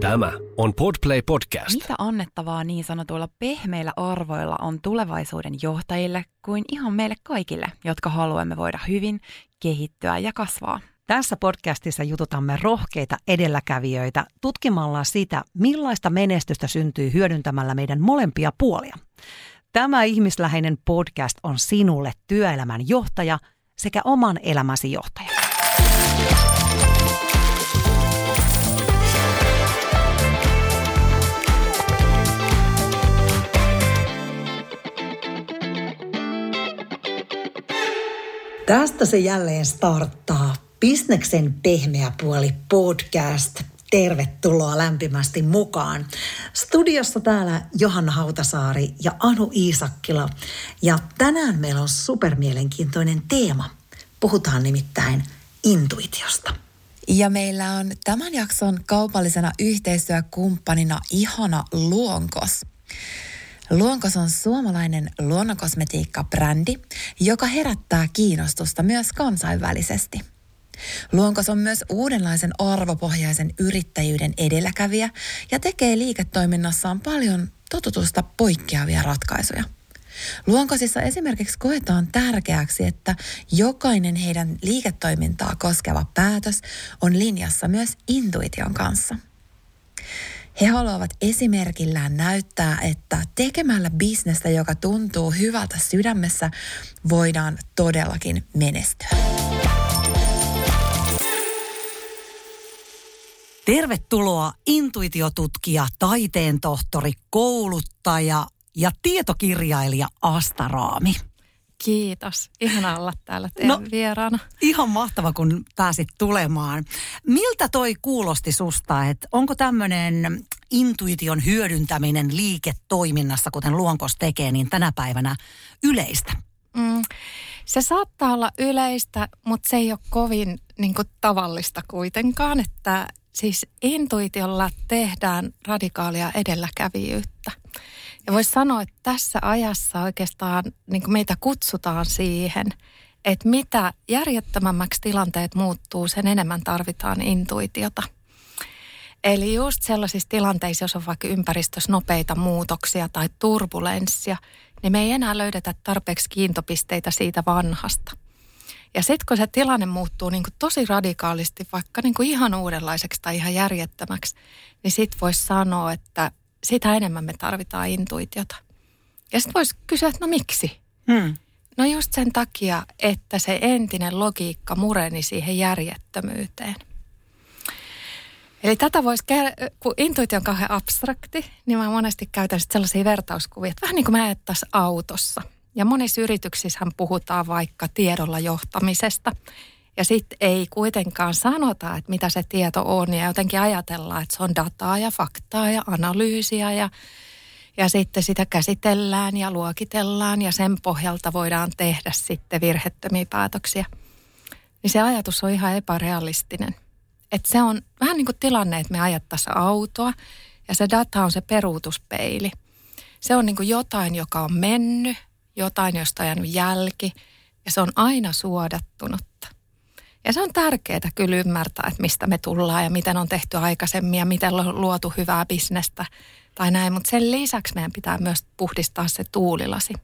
Tämä on Podplay Podcast. Mitä annettavaa niin sanotuilla pehmeillä arvoilla on tulevaisuuden johtajille kuin ihan meille kaikille, jotka haluamme voida hyvin, kehittyä ja kasvaa? Tässä podcastissa jututamme rohkeita edelläkävijöitä tutkimalla sitä, millaista menestystä syntyy hyödyntämällä meidän molempia puolia. Tämä ihmisläheinen podcast on sinulle työelämän johtaja sekä oman elämäsi johtaja. Tästä se jälleen starttaa. Bisneksen pehmeä puoli podcast. Tervetuloa lämpimästi mukaan. Studiossa täällä Johanna Hautasaari ja Anu Iisakkila. Ja tänään meillä on supermielenkiintoinen teema. Puhutaan nimittäin intuitiosta. Ja meillä on tämän jakson kaupallisena yhteistyökumppanina ihana Luonkos. Luonkos on suomalainen luonnonkosmetiikka-brändi, joka herättää kiinnostusta myös kansainvälisesti. Luonkos on myös uudenlaisen arvopohjaisen yrittäjyyden edelläkävijä ja tekee liiketoiminnassaan paljon totutusta poikkeavia ratkaisuja. Luonkosissa esimerkiksi koetaan tärkeäksi, että jokainen heidän liiketoimintaa koskeva päätös on linjassa myös intuition kanssa – he haluavat esimerkillään näyttää, että tekemällä bisnestä, joka tuntuu hyvältä sydämessä, voidaan todellakin menestyä. Tervetuloa intuitiotutkija, taiteen tohtori, kouluttaja ja tietokirjailija Asta Raami. Kiitos. Ihana olla täällä teidän no, vieraana. Ihan mahtava, kun pääsit tulemaan. Miltä toi kuulosti susta, että onko tämmöinen intuition hyödyntäminen liiketoiminnassa, kuten Luonkos tekee, niin tänä päivänä yleistä? Mm, se saattaa olla yleistä, mutta se ei ole kovin niin kuin, tavallista kuitenkaan, että siis intuitiolla tehdään radikaalia edelläkävijyyttä. Ja voisi sanoa, että tässä ajassa oikeastaan niin kuin meitä kutsutaan siihen, että mitä järjettömämmäksi tilanteet muuttuu, sen enemmän tarvitaan intuitiota. Eli just sellaisissa tilanteissa, jos on vaikka ympäristössä nopeita muutoksia tai turbulenssia, niin me ei enää löydetä tarpeeksi kiintopisteitä siitä vanhasta. Ja sitten kun se tilanne muuttuu niin kuin tosi radikaalisti, vaikka niin kuin ihan uudenlaiseksi tai ihan järjettömäksi, niin sitten voisi sanoa, että sitä enemmän me tarvitaan intuitiota. Ja sitten voisi kysyä, että no miksi? Hmm. No just sen takia, että se entinen logiikka mureni siihen järjettömyyteen. Eli tätä voisi, kun intuitio on kauhean abstrakti, niin mä monesti käytän sellaisia vertauskuvia, että vähän niin kuin mä ajattaisiin autossa. Ja monissa yrityksissä puhutaan vaikka tiedolla johtamisesta. Ja sitten ei kuitenkaan sanota, että mitä se tieto on ja jotenkin ajatellaan, että se on dataa ja faktaa ja analyysiä ja, ja sitten sitä käsitellään ja luokitellaan ja sen pohjalta voidaan tehdä sitten virhettömiä päätöksiä. Niin se ajatus on ihan epärealistinen. Että se on vähän niin kuin tilanne, että me ajattaisiin autoa ja se data on se peruutuspeili. Se on niin kuin jotain, joka on mennyt, jotain, josta on jäänyt jälki ja se on aina suodattunutta. Ja se on tärkeää kyllä ymmärtää, että mistä me tullaan ja miten on tehty aikaisemmin ja miten on luotu hyvää bisnestä tai näin. Mutta sen lisäksi meidän pitää myös puhdistaa se tuulilasi.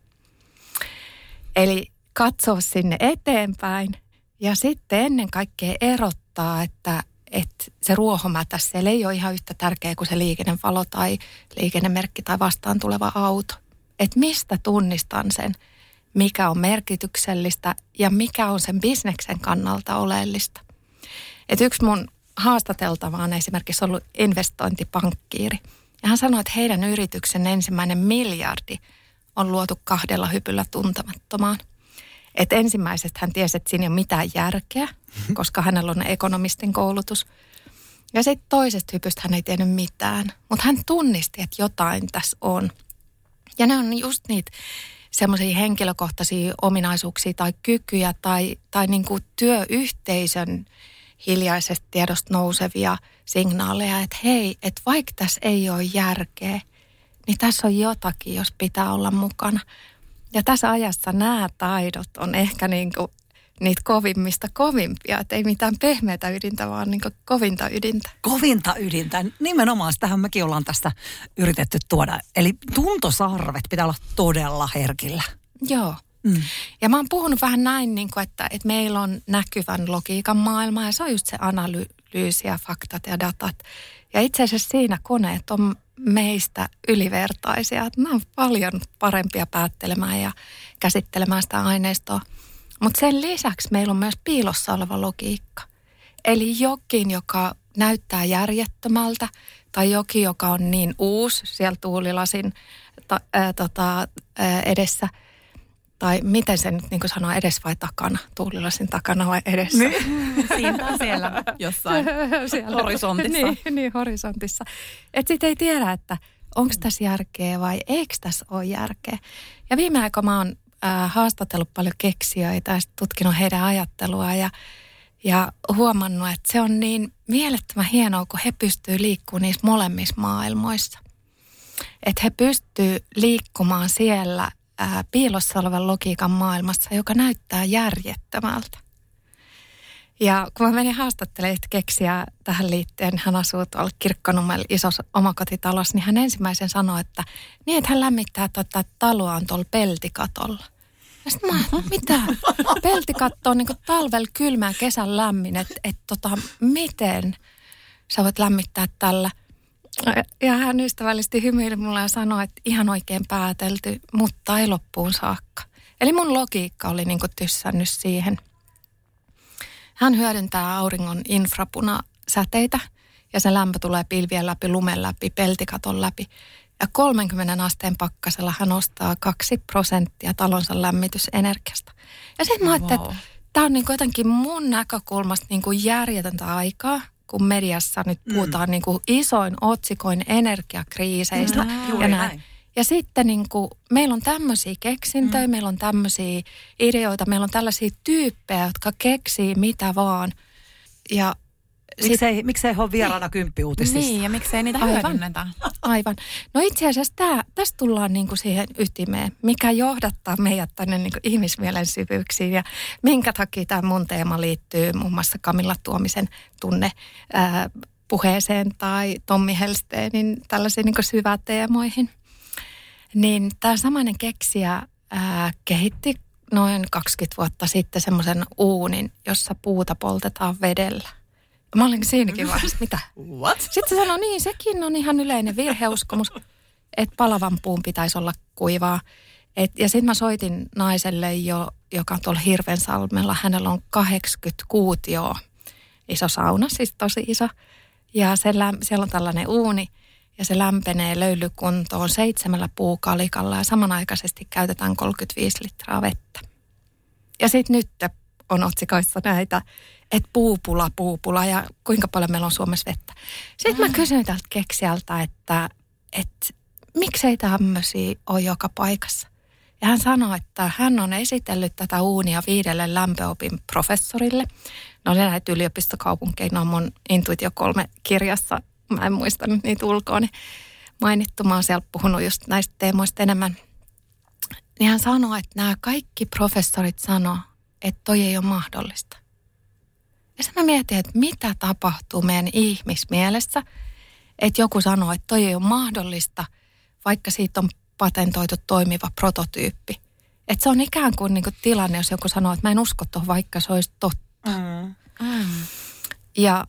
Eli katsoa sinne eteenpäin ja sitten ennen kaikkea erottaa, että, että se ruohomätä siellä ei ole ihan yhtä tärkeä kuin se liikennevalo tai liikennemerkki tai vastaan tuleva auto. Että mistä tunnistan sen – mikä on merkityksellistä ja mikä on sen bisneksen kannalta oleellista. Et yksi mun haastateltava on esimerkiksi ollut investointipankkiiri. Ja hän sanoi, että heidän yrityksen ensimmäinen miljardi on luotu kahdella hypyllä tuntemattomaan. Et ensimmäiset hän tiesi, että siinä ei ole mitään järkeä, koska hänellä on ekonomistin koulutus. Ja sitten toisesta hypystä hän ei tiennyt mitään, mutta hän tunnisti, että jotain tässä on. Ja ne on just niitä semmoisia henkilökohtaisia ominaisuuksia tai kykyjä tai, tai niin kuin työyhteisön hiljaisesta tiedosta nousevia signaaleja, että hei, että vaikka tässä ei ole järkeä, niin tässä on jotakin, jos pitää olla mukana. Ja tässä ajassa nämä taidot on ehkä niin kuin niitä kovimmista kovimpia. Että ei mitään pehmeätä ydintä, vaan niin kovinta ydintä. Kovinta ydintä. Nimenomaan sitähän mekin ollaan tästä yritetty tuoda. Eli tuntosarvet pitää olla todella herkillä. Joo. Mm. Ja mä oon puhunut vähän näin, niin kuin, että, että meillä on näkyvän logiikan maailma ja se on just se analyysi ja faktat ja datat. Ja itse asiassa siinä koneet on meistä ylivertaisia. Että mä oon paljon parempia päättelemään ja käsittelemään sitä aineistoa. Mutta sen lisäksi meillä on myös piilossa oleva logiikka. Eli jokin, joka näyttää järjettömältä, tai jokin, joka on niin uusi siellä tuulilasin ta, ää, tota, ää, edessä, tai miten se nyt niin sanoo, edes vai takana, tuulilasin takana vai edessä? Niin. Siinä siellä jossain siellä. horisontissa. niin, niin, horisontissa. Että sitten ei tiedä, että onko tässä järkeä vai eikö tässä ole järkeä. Ja viime aikoina mä oon äh, haastatellut paljon keksijöitä ja tutkinut heidän ajattelua ja, ja huomannut, että se on niin mielettömän hienoa, kun he pystyvät liikkumaan niissä molemmissa maailmoissa. Että he pystyvät liikkumaan siellä äh, piilossa olevan logiikan maailmassa, joka näyttää järjettömältä. Ja kun mä menin haastattelemaan keksiä tähän liittyen, hän asuu tuolla Kirkkonummella isossa omakotitalossa, niin hän ensimmäisen sanoi, että niin, että hän lämmittää tätä taloaan tuolla peltikatolla. Ja sitten mä, mitä? Peltikatto on niin talvel kylmä kesän lämmin, että et tota, miten sä voit lämmittää tällä? Ja hän ystävällisesti hymyili mulle ja sanoi, että ihan oikein päätelty, mutta ei loppuun saakka. Eli mun logiikka oli niin tyssännyt siihen. Hän hyödyntää auringon infrapunasäteitä ja se lämpö tulee pilvien läpi, lumen läpi, peltikaton läpi. Ja 30 asteen pakkasella hän ostaa 2 prosenttia talonsa lämmitysenergiasta. Ja sitten mä ajattelin, wow. että tämä on niin jotenkin mun näkökulmasta niin kuin järjetöntä aikaa, kun mediassa nyt mm. puhutaan mm. niin kuin isoin otsikoin energiakriiseistä mm, ja näin. näin. Ja sitten niin kuin, meillä on tämmöisiä keksintöjä, mm. meillä on tämmöisiä ideoita, meillä on tällaisia tyyppejä, jotka keksii mitä vaan. Ja Miksei, miksei he ole vieraana niin. kymppiuutisissa? Niin, ja miksei niitä Aivan. hyödynnetä? Aivan. No itse asiassa tää, tästä tullaan niinku siihen ytimeen, mikä johdattaa meidät tänne niinku ihmismielen syvyyksiin ja minkä takia tämä mun teema liittyy muun muassa Kamilla Tuomisen tunne ää, puheeseen tai Tommi Helsteenin tällaisiin niinku syväteemoihin. Niin tämä samainen keksijä ää, kehitti noin 20 vuotta sitten semmoisen uunin, jossa puuta poltetaan vedellä. Mä olin siinäkin vaiheessa, mitä? What? Sitten se sanoi, niin sekin on ihan yleinen virheuskomus, että palavan puun pitäisi olla kuivaa. Et, ja sitten mä soitin naiselle, jo, joka on tuolla Hirvensalmella. Hänellä on 80 kuutioa, iso sauna, siis tosi iso. Ja se, siellä on tällainen uuni ja se lämpenee löylykuntoon seitsemällä puukalikalla ja samanaikaisesti käytetään 35 litraa vettä. Ja sitten nyt on otsikoissa näitä että puupula, puupula ja kuinka paljon meillä on Suomessa vettä. Sitten mä kysyin tältä keksijältä, että, että miksei tämmöisiä ole joka paikassa. Ja hän sanoi, että hän on esitellyt tätä uunia viidelle lämpöopin professorille. No ne näitä yliopistokaupunkeja, ne on mun Intuitio 3 kirjassa. Mä en muista nyt niitä ulkoa, niin mainittu. Mä oon siellä puhunut just näistä teemoista enemmän. Niin hän sanoi, että nämä kaikki professorit sanoo, että toi ei ole mahdollista. Ja sitten mä mietin, että mitä tapahtuu meidän ihmismielessä, että joku sanoo, että toi ei ole mahdollista, vaikka siitä on patentoitu toimiva prototyyppi. Että se on ikään kuin, niin kuin tilanne, jos joku sanoo, että mä en usko tuohon, vaikka se olisi totta. Mm. Mm. Ja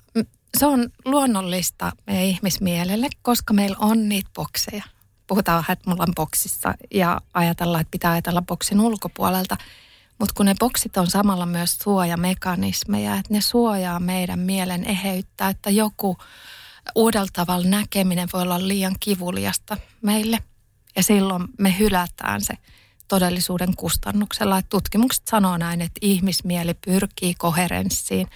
se on luonnollista meidän ihmismielelle, koska meillä on niitä bokseja. Puhutaan vähän, että mulla on boksissa ja ajatellaan, että pitää ajatella boksin ulkopuolelta – mutta kun ne boksit on samalla myös suojamekanismeja, että ne suojaa meidän mielen eheyttä, että joku uudella tavalla näkeminen voi olla liian kivuliasta meille. Ja silloin me hylätään se todellisuuden kustannuksella. Että tutkimukset sanoo näin, että ihmismieli pyrkii koherenssiin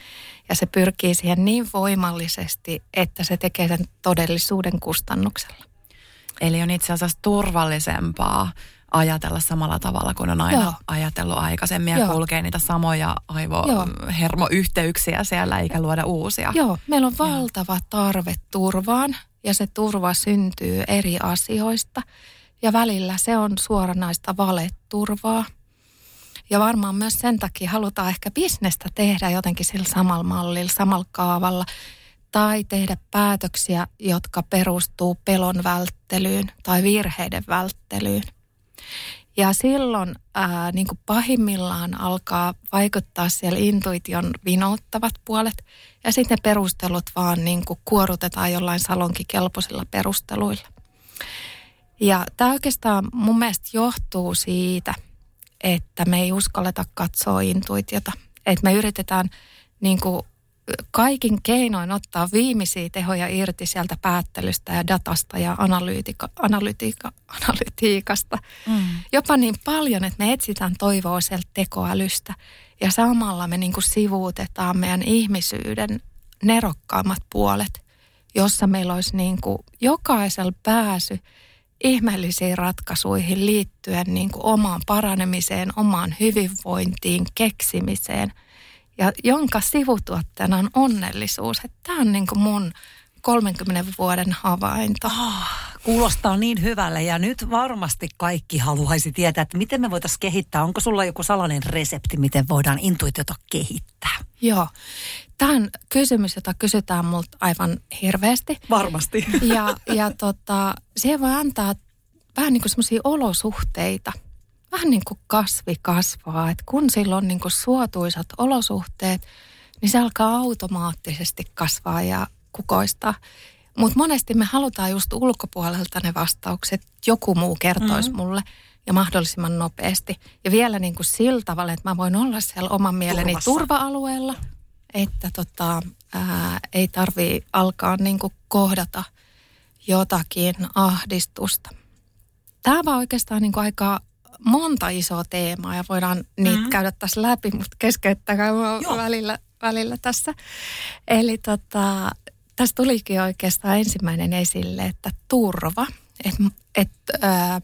ja se pyrkii siihen niin voimallisesti, että se tekee sen todellisuuden kustannuksella. Eli on itse asiassa turvallisempaa ajatella samalla tavalla kuin on aina Joo. ajatellut aikaisemmin ja Joo. kulkee niitä samoja aivohermoyhteyksiä siellä eikä luoda uusia. Joo, meillä on valtava tarve turvaan ja se turva syntyy eri asioista. Ja välillä se on suoranaista valeturvaa. Ja varmaan myös sen takia halutaan ehkä bisnestä tehdä jotenkin sillä samalla mallilla, samalla kaavalla. Tai tehdä päätöksiä, jotka perustuu pelon välttelyyn tai virheiden välttelyyn. Ja silloin ää, niin kuin pahimmillaan alkaa vaikuttaa siellä intuition vinouttavat puolet. Ja sitten ne perustelut vaan niin kuin kuorutetaan jollain salonkikelpoisilla perusteluilla. Ja tämä oikeastaan mun mielestä johtuu siitä, että me ei uskalleta katsoa intuitiota. Että me yritetään niin kuin kaikin keinoin ottaa viimeisiä tehoja irti sieltä päättelystä ja datasta ja analyytika, analytiika, analytiikasta. Mm. Jopa niin paljon, että me etsitään toivoa sieltä tekoälystä. Ja samalla me niin kuin sivuutetaan meidän ihmisyyden nerokkaammat puolet, jossa meillä olisi niin kuin jokaisella pääsy ihmeellisiin ratkaisuihin liittyen niin kuin omaan paranemiseen, omaan hyvinvointiin, keksimiseen. Ja jonka sivutuotteena on onnellisuus. Tämä on niin kuin mun 30 vuoden havainto. Kuulostaa niin hyvälle ja nyt varmasti kaikki haluaisi tietää, että miten me voitaisiin kehittää. Onko sulla joku salainen resepti, miten voidaan intuitiota kehittää? Joo. Tämä on kysymys, jota kysytään multa aivan hirveästi. Varmasti. Ja, ja tota, siihen voi antaa vähän niin kuin semmoisia olosuhteita. Vähän niin kuin kasvi kasvaa. että kun sillä on niin kuin suotuisat olosuhteet, niin se alkaa automaattisesti kasvaa ja kukoistaa. Mutta monesti me halutaan just ulkopuolelta ne vastaukset. Joku muu kertoisi mm-hmm. mulle ja mahdollisimman nopeasti. Ja vielä niin kuin sillä tavalla, että mä voin olla siellä oman mieleni Turvassa. turva-alueella, että tota, ää, ei tarvii alkaa niin kuin kohdata jotakin ahdistusta. Tämä on oikeastaan niin kuin aika monta isoa teemaa ja voidaan niitä mm. käydä tässä läpi, mutta keskeyttäkää mua välillä, välillä tässä. Eli tota, tässä tulikin oikeastaan ensimmäinen esille, että turva. Et, et, ää,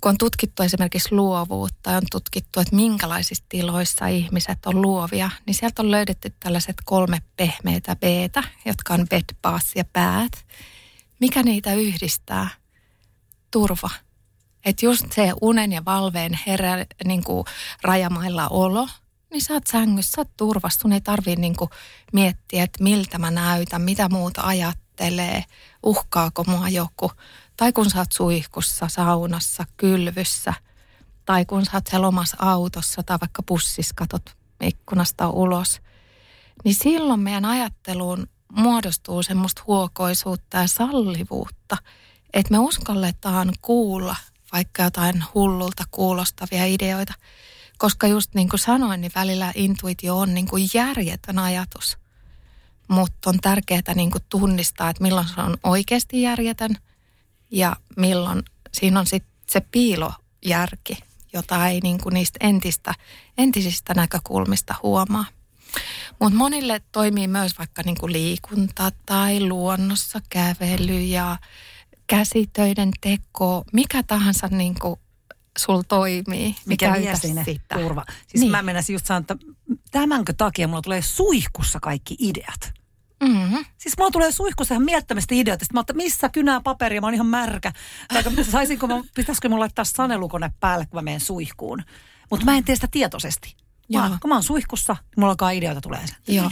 kun on tutkittu esimerkiksi luovuutta on tutkittu, että minkälaisissa tiloissa ihmiset on luovia, niin sieltä on löydetty tällaiset kolme pehmeitä b jotka on bed, bath ja päät. Mikä niitä yhdistää? Turva. Että just se unen ja valveen herä, niin kuin rajamailla olo, niin sä oot sängyssä, sä oot turvassa. Sun ei tarvii niin kuin miettiä, että miltä mä näytän, mitä muuta ajattelee, uhkaako mua joku. Tai kun sä oot suihkussa, saunassa, kylvyssä. Tai kun sä oot siellä omassa autossa tai vaikka bussissa katot ikkunasta ulos. Niin silloin meidän ajatteluun muodostuu semmoista huokoisuutta ja sallivuutta, että me uskalletaan kuulla vaikka jotain hullulta kuulostavia ideoita. Koska just niin kuin sanoin, niin välillä intuitio on niin kuin järjetön ajatus. Mutta on tärkeää niin kuin tunnistaa, että milloin se on oikeasti järjetön ja milloin siinä on sitten se piilojärki, jota ei niin kuin niistä entistä, entisistä näkökulmista huomaa. Mutta monille toimii myös vaikka niin kuin liikunta tai luonnossa kävely ja käsitöiden teko, mikä tahansa niin kuin sul toimii. Mikä Käytä vie sinne sitä. turva. Siis Niin. niin. mä menisin just sanoa, että tämänkö takia mulla tulee suihkussa kaikki ideat. Mm-hmm. Siis mulla tulee suihkussa ihan mielettömästi ideoita. Mä että missä kynää paperia, mä oon ihan märkä. Tai saisinko mä, pitäisikö mun laittaa sanelukone päälle, kun mä menen suihkuun. Mutta mä en tee sitä tietoisesti. Joo. Vaan, kun mä oon suihkussa, niin mulla alkaa ideoita tulee sen. Joo.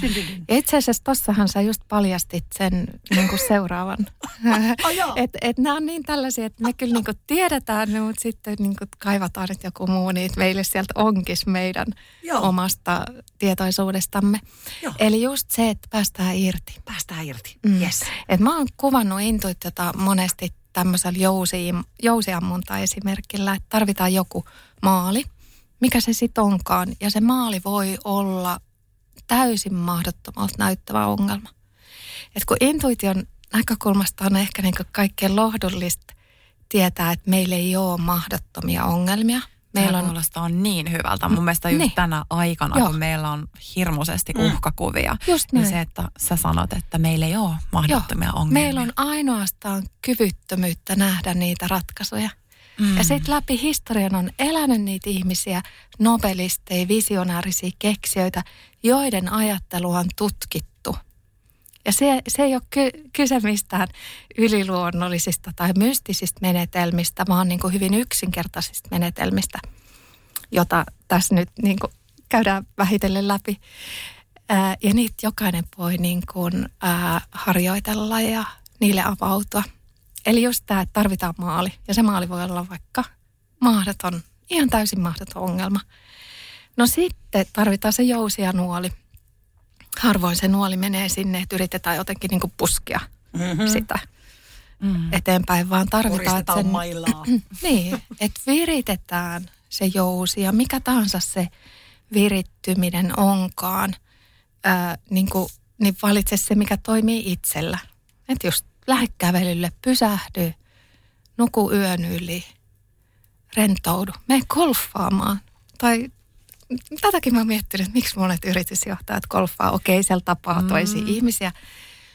Itse asiassa tossahan sä just paljastit sen niin kuin seuraavan. Joo. että et nämä on niin tällaisia, että me kyllä niin kuin tiedetään ne, mutta sitten niin kuin kaivataan, että joku muu niitä meille sieltä onkis meidän Joo. omasta tietoisuudestamme. Joo. Eli just se, että päästään irti. Päästään irti. Mm. Yes. Et mä oon kuvannut intuitiota monesti tämmöisellä jousi, jousiammunta esimerkillä, että tarvitaan joku maali, mikä se sitten onkaan. Ja se maali voi olla täysin mahdottomalta näyttävä ongelma. Et kun intuition näkökulmasta on ehkä niin kaikkein lohdullista tietää, että meillä ei ole mahdottomia ongelmia. Meillä on... on, kuulostaa niin hyvältä. Mun mielestä just Niin. tänä aikana, Joo. kun meillä on hirmuisesti Mm. uhkakuvia, Just niin näin. se, että sä sanot, että meillä ei ole mahdottomia Joo, ongelmia. meillä on ainoastaan kyvyttömyyttä nähdä niitä ratkaisuja. Mm. Ja sitten läpi historian on elänyt niitä ihmisiä, nobelisteja, visionäärisiä keksijöitä, joiden ajattelu on tutkittu. Ja se, se ei ole ky, kyse mistään yliluonnollisista tai mystisistä menetelmistä, vaan niin kuin hyvin yksinkertaisista menetelmistä, jota tässä nyt niin kuin käydään vähitellen läpi. Ää, ja niitä jokainen voi niin kuin, ää, harjoitella ja niille avautua. Eli just tämä, että tarvitaan maali. Ja se maali voi olla vaikka mahdoton, ihan täysin mahdoton ongelma. No sitten tarvitaan se jousi ja nuoli. Harvoin se nuoli menee sinne, että yritetään jotenkin niin kuin puskea mm-hmm. sitä mm. eteenpäin, vaan tarvitaan... Että sen, mailaa. niin, että viritetään se jousi ja mikä tahansa se virittyminen onkaan, ää, niin, kuin, niin valitse se, mikä toimii itsellä. Että just lähde kävelylle, pysähdy, nuku yön yli, rentoudu, mene golfaamaan. Tai tätäkin mä miettinyt, että miksi monet yritysjohtajat golfaa. Okei, siellä tapaa mm. toisia ihmisiä.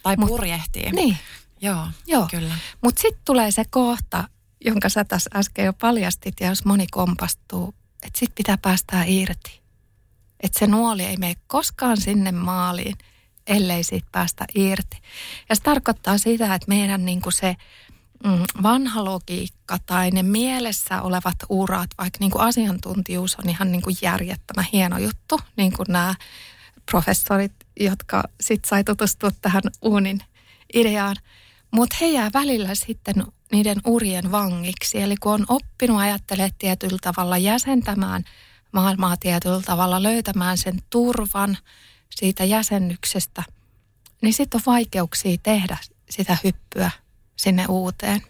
Tai mut, purjehtii. Niin. Joo, Joo. kyllä. Mutta sitten tulee se kohta, jonka sä tässä äsken jo paljastit, ja jos moni kompastuu, että sitten pitää päästää irti. Että se nuoli ei mene koskaan sinne maaliin – ellei siitä päästä irti. Ja se tarkoittaa sitä, että meidän niin kuin se mm, vanha logiikka tai ne mielessä olevat urat, vaikka niin kuin asiantuntijuus on ihan niin kuin järjettömän hieno juttu, niin kuin nämä professorit, jotka sitten sai tutustua tähän uunin ideaan. Mutta he jää välillä sitten niiden urien vangiksi. Eli kun on oppinut ajattelemaan tietyllä tavalla jäsentämään maailmaa tietyllä tavalla, löytämään sen turvan – siitä jäsennyksestä, niin sitten on vaikeuksia tehdä sitä hyppyä sinne uuteen.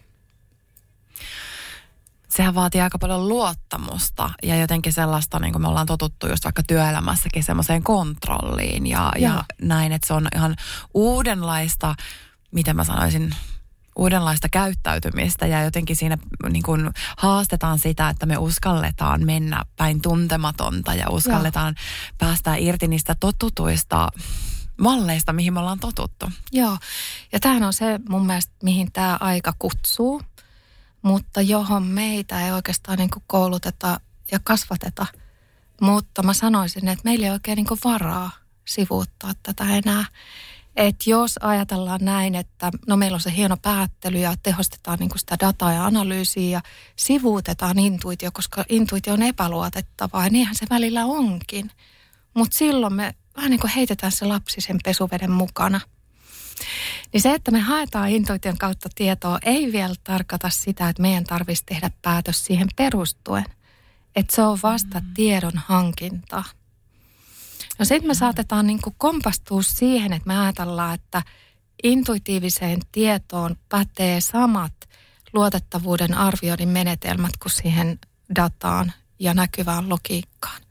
Sehän vaatii aika paljon luottamusta ja jotenkin sellaista, niin kuin me ollaan totuttu just vaikka työelämässäkin semmoiseen kontrolliin ja, ja näin, että se on ihan uudenlaista, miten mä sanoisin, uudenlaista käyttäytymistä ja jotenkin siinä niin kuin haastetaan sitä, että me uskalletaan mennä päin tuntematonta ja uskalletaan Joo. päästä irti niistä totutuista malleista, mihin me ollaan totuttu. Joo, ja tämähän on se mun mielestä, mihin tämä aika kutsuu, mutta johon meitä ei oikeastaan niin kuin kouluteta ja kasvateta. Mutta mä sanoisin, että meillä ei oikein niin kuin varaa sivuuttaa tätä enää. Että jos ajatellaan näin, että no meillä on se hieno päättely ja tehostetaan niin sitä dataa ja analyysiä ja sivuutetaan intuitio, koska intuitio on epäluotettavaa ja niinhän se välillä onkin. Mutta silloin me vähän niin kuin heitetään se lapsi sen pesuveden mukana. Niin se, että me haetaan intuition kautta tietoa, ei vielä tarkoita sitä, että meidän tarvitsisi tehdä päätös siihen perustuen. Että se on vasta mm. tiedon hankintaa. No sitten me saatetaan niin kuin kompastua siihen, että me ajatellaan, että intuitiiviseen tietoon pätee samat luotettavuuden arvioinnin menetelmät kuin siihen dataan ja näkyvään logiikkaan.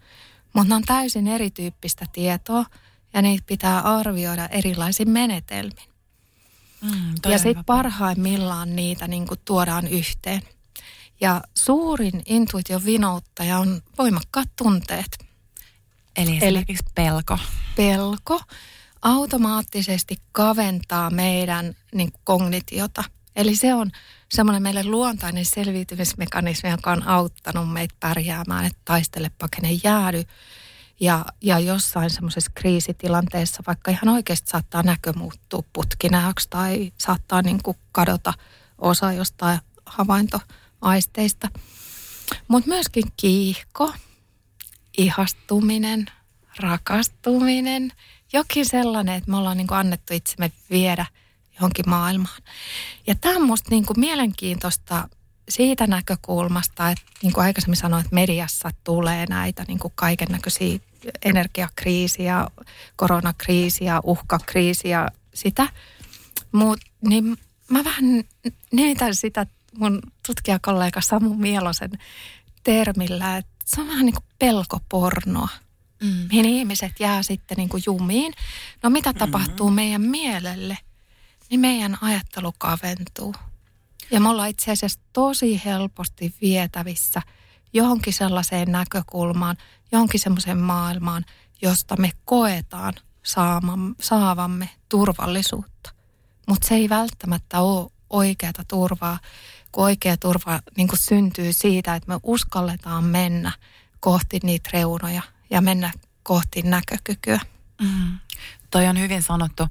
Mutta ne on täysin erityyppistä tietoa ja niitä pitää arvioida erilaisin menetelmin. Mm, ja sitten parhaimmillaan niitä niin kuin tuodaan yhteen. Ja suurin intuition vinouttaja on voimakkaat tunteet. Eli esimerkiksi Eli pelko. Pelko automaattisesti kaventaa meidän niin kuin kognitiota. Eli se on semmoinen meille luontainen selviytymismekanismi, joka on auttanut meitä pärjäämään, että taistele pakene jäädy. Ja, ja jossain semmoisessa kriisitilanteessa vaikka ihan oikeasti saattaa näkö muuttua putkinäöksi tai saattaa niin kuin kadota osa jostain havaintoaisteista. Mutta myöskin kiihko, ihastuminen, rakastuminen, jokin sellainen, että me ollaan niin kuin annettu itsemme viedä johonkin maailmaan. Ja tämä on musta niin kuin mielenkiintoista siitä näkökulmasta, että niin kuin aikaisemmin sanoin, että mediassa tulee näitä niin kuin kaiken näköisiä energiakriisiä, koronakriisiä, uhkakriisiä, sitä. Mut, niin mä vähän niitän sitä mun tutkijakollega Samu Mielosen termillä, että se on vähän niin kuin pelkopornoa, mm. mihin ihmiset jää sitten niin kuin jumiin. No mitä mm-hmm. tapahtuu meidän mielelle, niin meidän ajattelu kaventuu. Ja me ollaan itse asiassa tosi helposti vietävissä johonkin sellaiseen näkökulmaan, johonkin semmoiseen maailmaan, josta me koetaan saavamme turvallisuutta. Mutta se ei välttämättä ole oikeata turvaa, kun oikea turva niin kuin syntyy siitä, että me uskalletaan mennä kohti niitä reunoja ja mennä kohti näkökykyä. Mm. Toi on hyvin sanottu.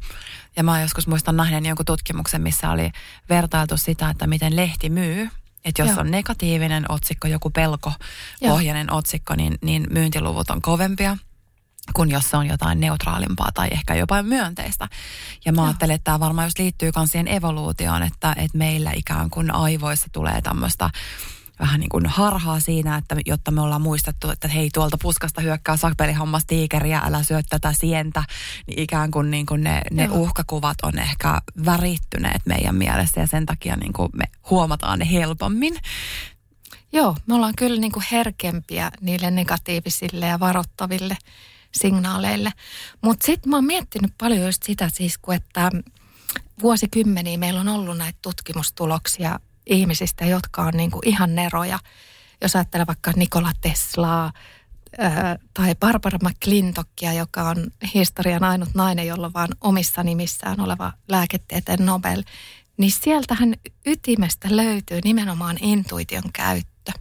Ja mä joskus muistan nähneeni jonkun tutkimuksen, missä oli vertailtu sitä, että miten lehti myy. Että jos Joo. on negatiivinen otsikko, joku pelko pohjainen otsikko, niin, niin myyntiluvut on kovempia kuin jos se on jotain neutraalimpaa tai ehkä jopa myönteistä. Ja mä ajattelen, että tämä varmaan just liittyy myös siihen evoluutioon, että, että meillä ikään kuin aivoissa tulee tämmöistä vähän niin kuin harhaa siinä, että jotta me ollaan muistettu, että hei tuolta puskasta hyökkää sakpelihammas tiikeriä, älä syö tätä sientä, niin ikään kuin, niin kuin ne, ne uhkakuvat on ehkä värittyneet meidän mielessä ja sen takia niin kuin me huomataan ne helpommin. Joo, me ollaan kyllä niin kuin herkempiä niille negatiivisille ja varoittaville signaaleille. Mutta sitten mä oon miettinyt paljon just sitä siis, kun että vuosikymmeniä meillä on ollut näitä tutkimustuloksia ihmisistä, jotka on niin kuin ihan neroja. Jos ajattelee vaikka Nikola Teslaa tai Barbara McClintockia, joka on historian ainut nainen, jolla on omissa nimissään oleva lääketieteen Nobel, niin sieltähän ytimestä löytyy nimenomaan intuition käyttö.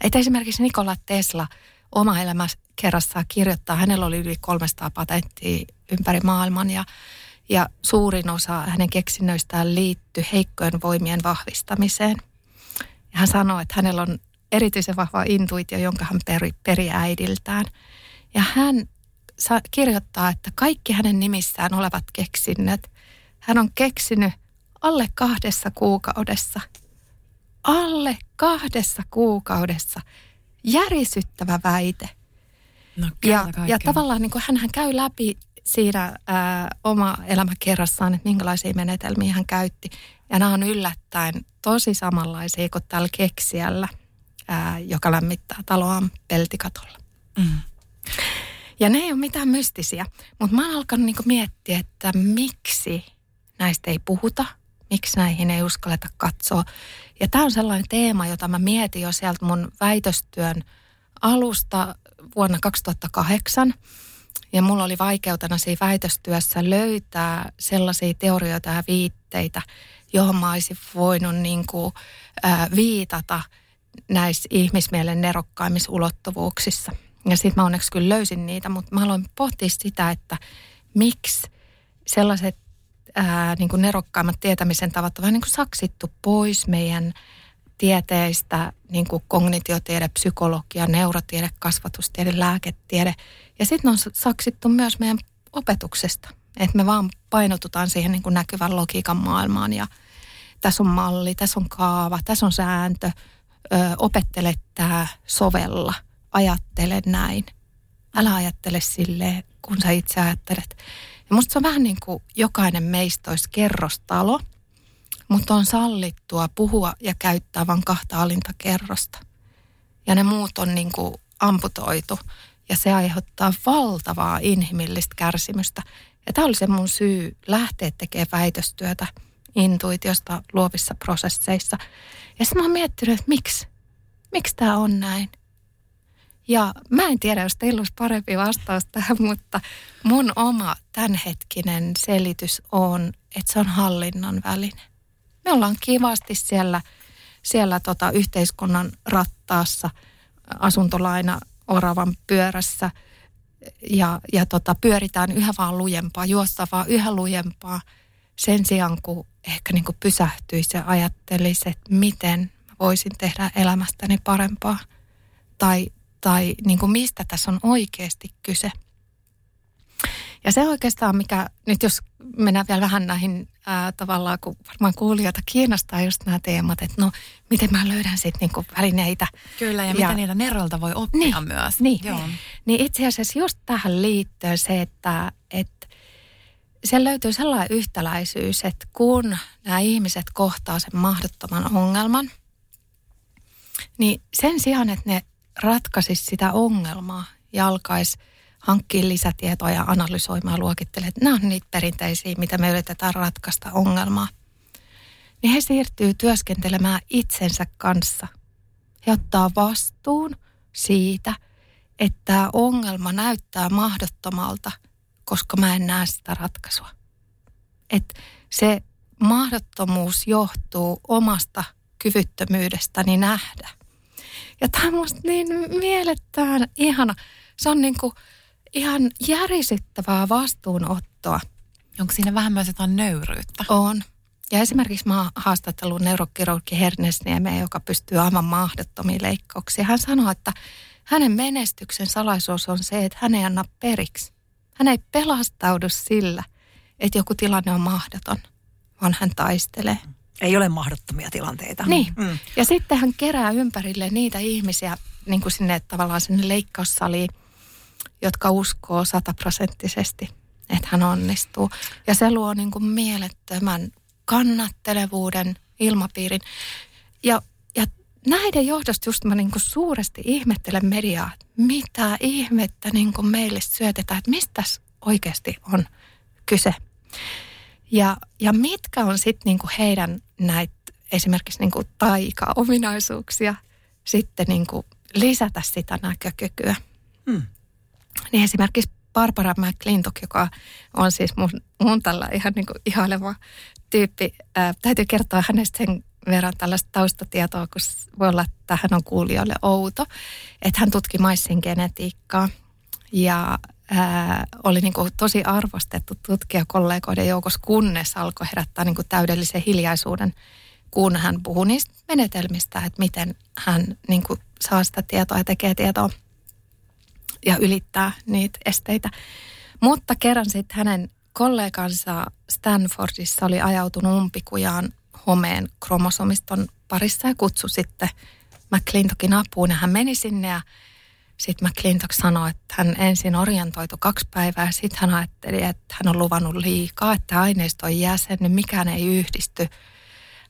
Että esimerkiksi Nikola Tesla oma elämä kerrassaan kirjoittaa, hänellä oli yli 300 patenttia ympäri maailman ja ja suurin osa hänen keksinnöistään liittyy heikkojen voimien vahvistamiseen. Ja hän sanoi, että hänellä on erityisen vahva intuitio, jonka hän peri, peri äidiltään. Ja hän kirjoittaa, että kaikki hänen nimissään olevat keksinnöt, hän on keksinyt alle kahdessa kuukaudessa. Alle kahdessa kuukaudessa. Järisyttävä väite. No, ja, ja tavallaan niin kuin hän käy läpi siinä ää, oma elämä kerrassaan, että minkälaisia menetelmiä hän käytti. Ja nämä on yllättäen tosi samanlaisia kuin tällä keksijällä, ää, joka lämmittää taloaan peltikatolla. Mm. Ja ne ei ole mitään mystisiä, mutta mä oon alkanut niinku miettiä, että miksi näistä ei puhuta, miksi näihin ei uskalleta katsoa. Ja tämä on sellainen teema, jota mä mietin jo sieltä mun väitöstyön alusta vuonna 2008. Ja mulla oli vaikeutena siinä väitöstyössä löytää sellaisia teorioita ja viitteitä, johon mä olisin voinut niin kuin, ää, viitata näissä ihmismielen nerokkaimmissa. Ja sitten mä onneksi kyllä löysin niitä, mutta mä aloin pohtia sitä, että miksi sellaiset ää, niin kuin nerokkaimmat tietämisen tavat on vähän niin kuin saksittu pois meidän tieteistä, niin kuin kognitiotiede, psykologia, neurotiede, kasvatustiede, lääketiede. Ja sitten on saksittu myös meidän opetuksesta. Että me vaan painotutaan siihen niin kuin näkyvän logiikan maailmaan ja tässä on malli, tässä on kaava, tässä on sääntö, ö, opettele tämä sovella, ajattele näin. Älä ajattele sille, kun sä itse ajattelet. Ja musta se on vähän niin kuin jokainen meistä olisi kerrostalo – mutta on sallittua puhua ja käyttää vain kahta alintakerrosta. Ja ne muut on niin kuin amputoitu ja se aiheuttaa valtavaa inhimillistä kärsimystä. Ja tämä oli se mun syy lähteä tekemään väitöstyötä intuitiosta luovissa prosesseissa. Ja sitten mä oon miettinyt, että miksi? Miksi tämä on näin? Ja mä en tiedä, jos teillä olisi parempi vastaus tähän, mutta mun oma tämänhetkinen selitys on, että se on hallinnon väline. Me ollaan kivasti siellä, siellä tota yhteiskunnan rattaassa, asuntolaina oravan pyörässä. Ja, ja tota, pyöritään yhä vaan lujempaa, juosta vaan yhä lujempaa. Sen sijaan, kun ehkä niin kuin pysähtyisi ja ajattelisi, että miten voisin tehdä elämästäni parempaa. Tai, tai niin kuin mistä tässä on oikeasti kyse. Ja se oikeastaan, mikä nyt jos mennään vielä vähän näihin ää, tavallaan, kun varmaan kuulijoita kiinnostaa just nämä teemat, että no miten mä löydän sitten niinku välineitä. Kyllä, ja, ja miten niitä neroilta voi oppia niin, myös. Niin, Joo. niin itse asiassa just tähän liittyy se, että, että siellä löytyy sellainen yhtäläisyys, että kun nämä ihmiset kohtaa sen mahdottoman ongelman, niin sen sijaan, että ne ratkaisis sitä ongelmaa ja alkaisi – hankkia lisätietoa ja analysoimaan luokittelee, että nämä on niitä perinteisiä, mitä me yritetään ratkaista ongelmaa. Niin he siirtyy työskentelemään itsensä kanssa. He ottaa vastuun siitä, että tämä ongelma näyttää mahdottomalta, koska mä en näe sitä ratkaisua. Että se mahdottomuus johtuu omasta kyvyttömyydestäni nähdä. Ja tämä on musta niin mielettömän ihana. Se on niin kuin ihan järisyttävää vastuunottoa. Onko siinä vähän myös jotain nöyryyttä? On. Ja esimerkiksi mä oon haastattelun neurokirurgi Hernesniemeä, joka pystyy aivan mahdottomiin leikkauksiin. Hän sanoi, että hänen menestyksen salaisuus on se, että hän ei anna periksi. Hän ei pelastaudu sillä, että joku tilanne on mahdoton, vaan hän taistelee. Ei ole mahdottomia tilanteita. Niin. Mm. Ja sitten hän kerää ympärille niitä ihmisiä niin kuin sinne tavallaan sinne leikkaussaliin, jotka uskoo sataprosenttisesti, että hän onnistuu. Ja se luo niin kuin mielettömän kannattelevuuden ilmapiirin. Ja, ja näiden johdosta just mä niin kuin suuresti ihmettelen mediaa, että mitä ihmettä niin kuin meille syötetään, että mistä oikeasti on kyse. Ja, ja mitkä on sitten niin heidän näitä esimerkiksi niin kuin taika-ominaisuuksia sitten niin kuin lisätä sitä näkökykyä. Hmm. Niin esimerkiksi Barbara McClintock, joka on siis mun, mun tällä ihan niin kuin ihaileva tyyppi. Ää, täytyy kertoa hänestä sen verran tällaista taustatietoa, kun voi olla, että hän on kuulijoille outo. Että hän tutki maissin genetiikkaa ja ää, oli niin kuin tosi arvostettu tutkija kollegoiden joukossa, kunnes alkoi herättää niin kuin täydellisen hiljaisuuden, kun hän puhui niistä menetelmistä, että miten hän niin kuin saa sitä tietoa ja tekee tietoa ja ylittää niitä esteitä. Mutta kerran sitten hänen kollegansa Stanfordissa oli ajautunut umpikujaan homeen kromosomiston parissa ja kutsui sitten McClintockin apuun ja hän meni sinne ja sitten McClintock sanoi, että hän ensin orientoitu kaksi päivää sitten hän ajatteli, että hän on luvannut liikaa, että aineisto on jäsennyt, mikään ei yhdisty.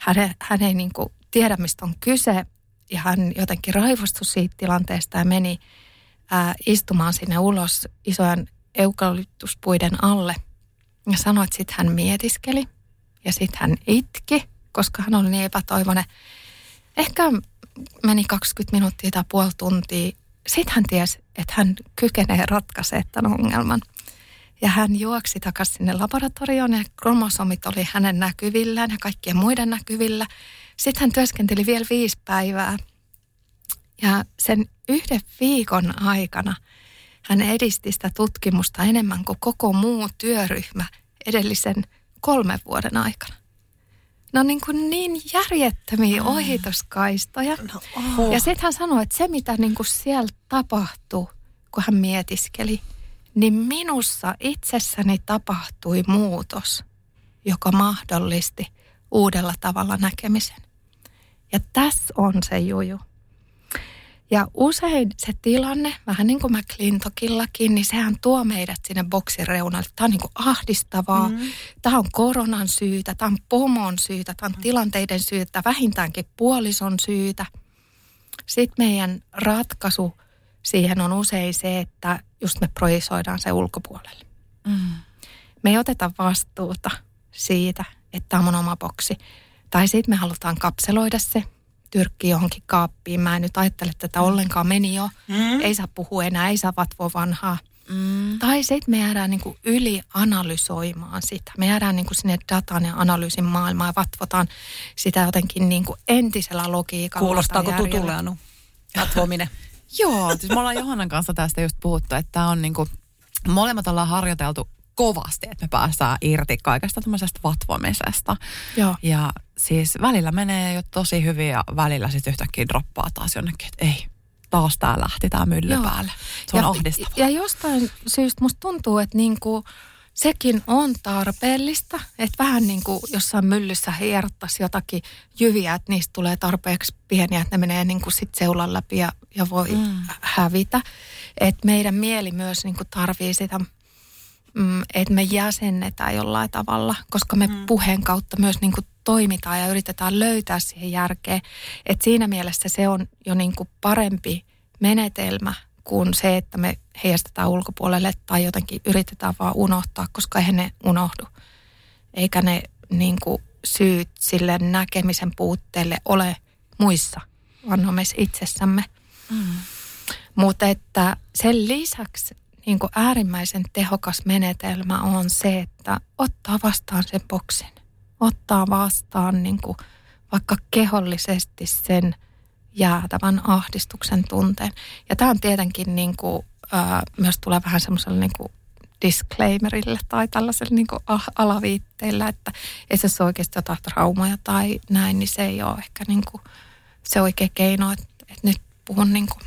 Hän, hän ei niin kuin tiedä, mistä on kyse ja hän jotenkin raivostui siitä tilanteesta ja meni ää, istumaan sinne ulos isojen eukalyptuspuiden alle – ja sanoi, että sitten hän mietiskeli ja sitten hän itki, koska hän oli niin epätoivoinen. Ehkä meni 20 minuuttia tai puoli tuntia. Sitten hän tiesi, että hän kykenee ratkaisemaan tämän ongelman. Ja hän juoksi takaisin sinne laboratorioon ja kromosomit oli hänen näkyvillään ja kaikkien muiden näkyvillä. Sitten hän työskenteli vielä viisi päivää. Ja sen yhden viikon aikana – hän edisti sitä tutkimusta enemmän kuin koko muu työryhmä edellisen kolmen vuoden aikana. Ne on niin, kuin niin järjettömiä mm. ohituskaistoja. No, oh. Ja sitten hän sanoi, että se mitä niin kuin siellä tapahtui, kun hän mietiskeli, niin minussa itsessäni tapahtui muutos, joka mahdollisti uudella tavalla näkemisen. Ja tässä on se juju. Ja usein se tilanne, vähän niin kuin McClintokillakin, niin sehän tuo meidät sinne boksin reunalle. Tämä on niin kuin ahdistavaa, mm. tämä on koronan syytä, tämä on pomon syytä, tämä on tilanteiden syytä, vähintäänkin puolison syytä. Sitten meidän ratkaisu siihen on usein se, että just me projisoidaan se ulkopuolelle. Mm. Me ei oteta vastuuta siitä, että tämä on mun oma boksi. Tai sitten me halutaan kapseloida se tyrkki johonkin kaappiin. Mä en nyt ajattele tätä ollenkaan, meni jo. Mm. Ei saa puhua enää, ei saa vatvoa vanhaa. Mm. Tai sitten me jäädään niinku ylianalysoimaan sitä. Me jäädään niinku sinne datan ja analyysin maailmaan ja vatvotaan sitä jotenkin niinku entisellä logiikalla. Kuulostaako tutulle Anu? Vatvominen. Joo, siis me ollaan Johannan kanssa tästä just puhuttu, että tämä on niinku, molemmat ollaan harjoiteltu kovasti, että me päästään irti kaikesta tämmöisestä vatvomisesta. Joo. Ja siis välillä menee jo tosi hyvin ja välillä sitten yhtäkkiä droppaa taas jonnekin, että ei, taas tää lähti tää mylly Joo. päälle. Se on ja. Ja jostain syystä musta tuntuu, että niinku, sekin on tarpeellista, että vähän niin kuin jossain myllyssä hiertaisi jotakin jyviä, että niistä tulee tarpeeksi pieniä, että ne menee niin kuin sit seulan läpi ja, ja voi mm. hävitä. Että meidän mieli myös niin kuin tarvii sitä mm, että me jäsennetään jollain tavalla, koska me mm. puheen kautta myös niin kuin toimitaan ja yritetään löytää siihen järkeä. Et siinä mielessä se on jo niin kuin parempi menetelmä kuin se, että me heijastetaan ulkopuolelle tai jotenkin yritetään vaan unohtaa, koska eihän ne unohdu. Eikä ne niin kuin syyt sille näkemisen puutteelle ole muissa, vaan on meissä itsessämme. Mm. Mutta että sen lisäksi niin kuin äärimmäisen tehokas menetelmä on se, että ottaa vastaan sen boksin. Ottaa vastaan niin kuin vaikka kehollisesti sen jäätävän ahdistuksen tunteen. Ja tämä on tietenkin niin kuin, ää, myös tulee vähän semmoiselle niin kuin disclaimerille tai tällaiselle niin kuin alaviitteillä, että ei se ole oikeasti jotain traumaja tai näin, niin se ei ole ehkä niin kuin se oikea keino, että, että nyt puhun niin kuin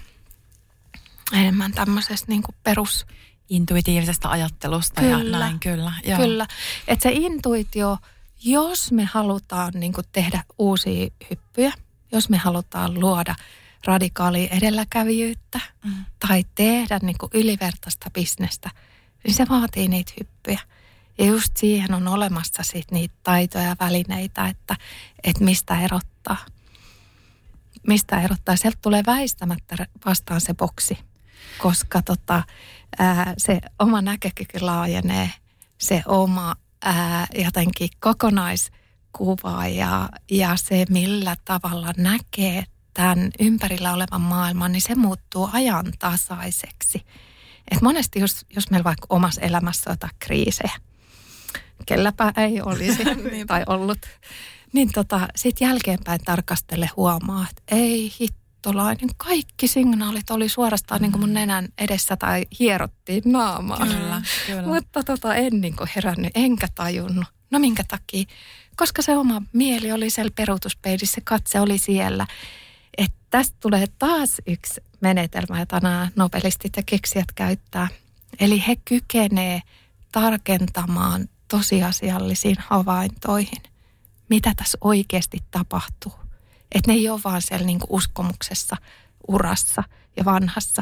enemmän tämmöisestä niin kuin perus... Intuitiivisesta ajattelusta kyllä, ja näin, kyllä. Joo. Kyllä, että se intuitio, jos me halutaan niin kuin tehdä uusia hyppyjä, jos me halutaan luoda radikaalia edelläkävijyyttä mm. tai tehdä niin kuin ylivertaista bisnestä, niin se vaatii niitä hyppyjä. Ja just siihen on olemassa sit niitä taitoja ja välineitä, että, että mistä erottaa. Mistä erottaa. Sieltä tulee väistämättä vastaan se boksi, koska tota, ää, se oma näkökyky laajenee, se oma ää, jotenkin kokonaiskuva ja, ja se millä tavalla näkee tämän ympärillä olevan maailman, niin se muuttuu ajantasaiseksi. Et monesti, jos, jos meillä vaikka omassa elämässä on jotain kriisejä, kelläpä ei olisi tai ollut, niin tota, sitten jälkeenpäin tarkastelle huomaa, että ei hittolainen, kaikki signaalit oli suorastaan mm. niin kuin mun nenän edessä tai hierottiin naamaa. Kyllä, kyllä. Mutta tota, en niin kuin herännyt, enkä tajunnut. No minkä takia? Koska se oma mieli oli siellä peruutuspeilissä, se katse oli siellä. Että tästä tulee taas yksi menetelmä, jota nämä nobelistit ja keksijät käyttää. Eli he kykenee tarkentamaan tosiasiallisiin havaintoihin, mitä tässä oikeasti tapahtuu. Että ne ei ole vaan siellä niinku uskomuksessa, urassa ja vanhassa.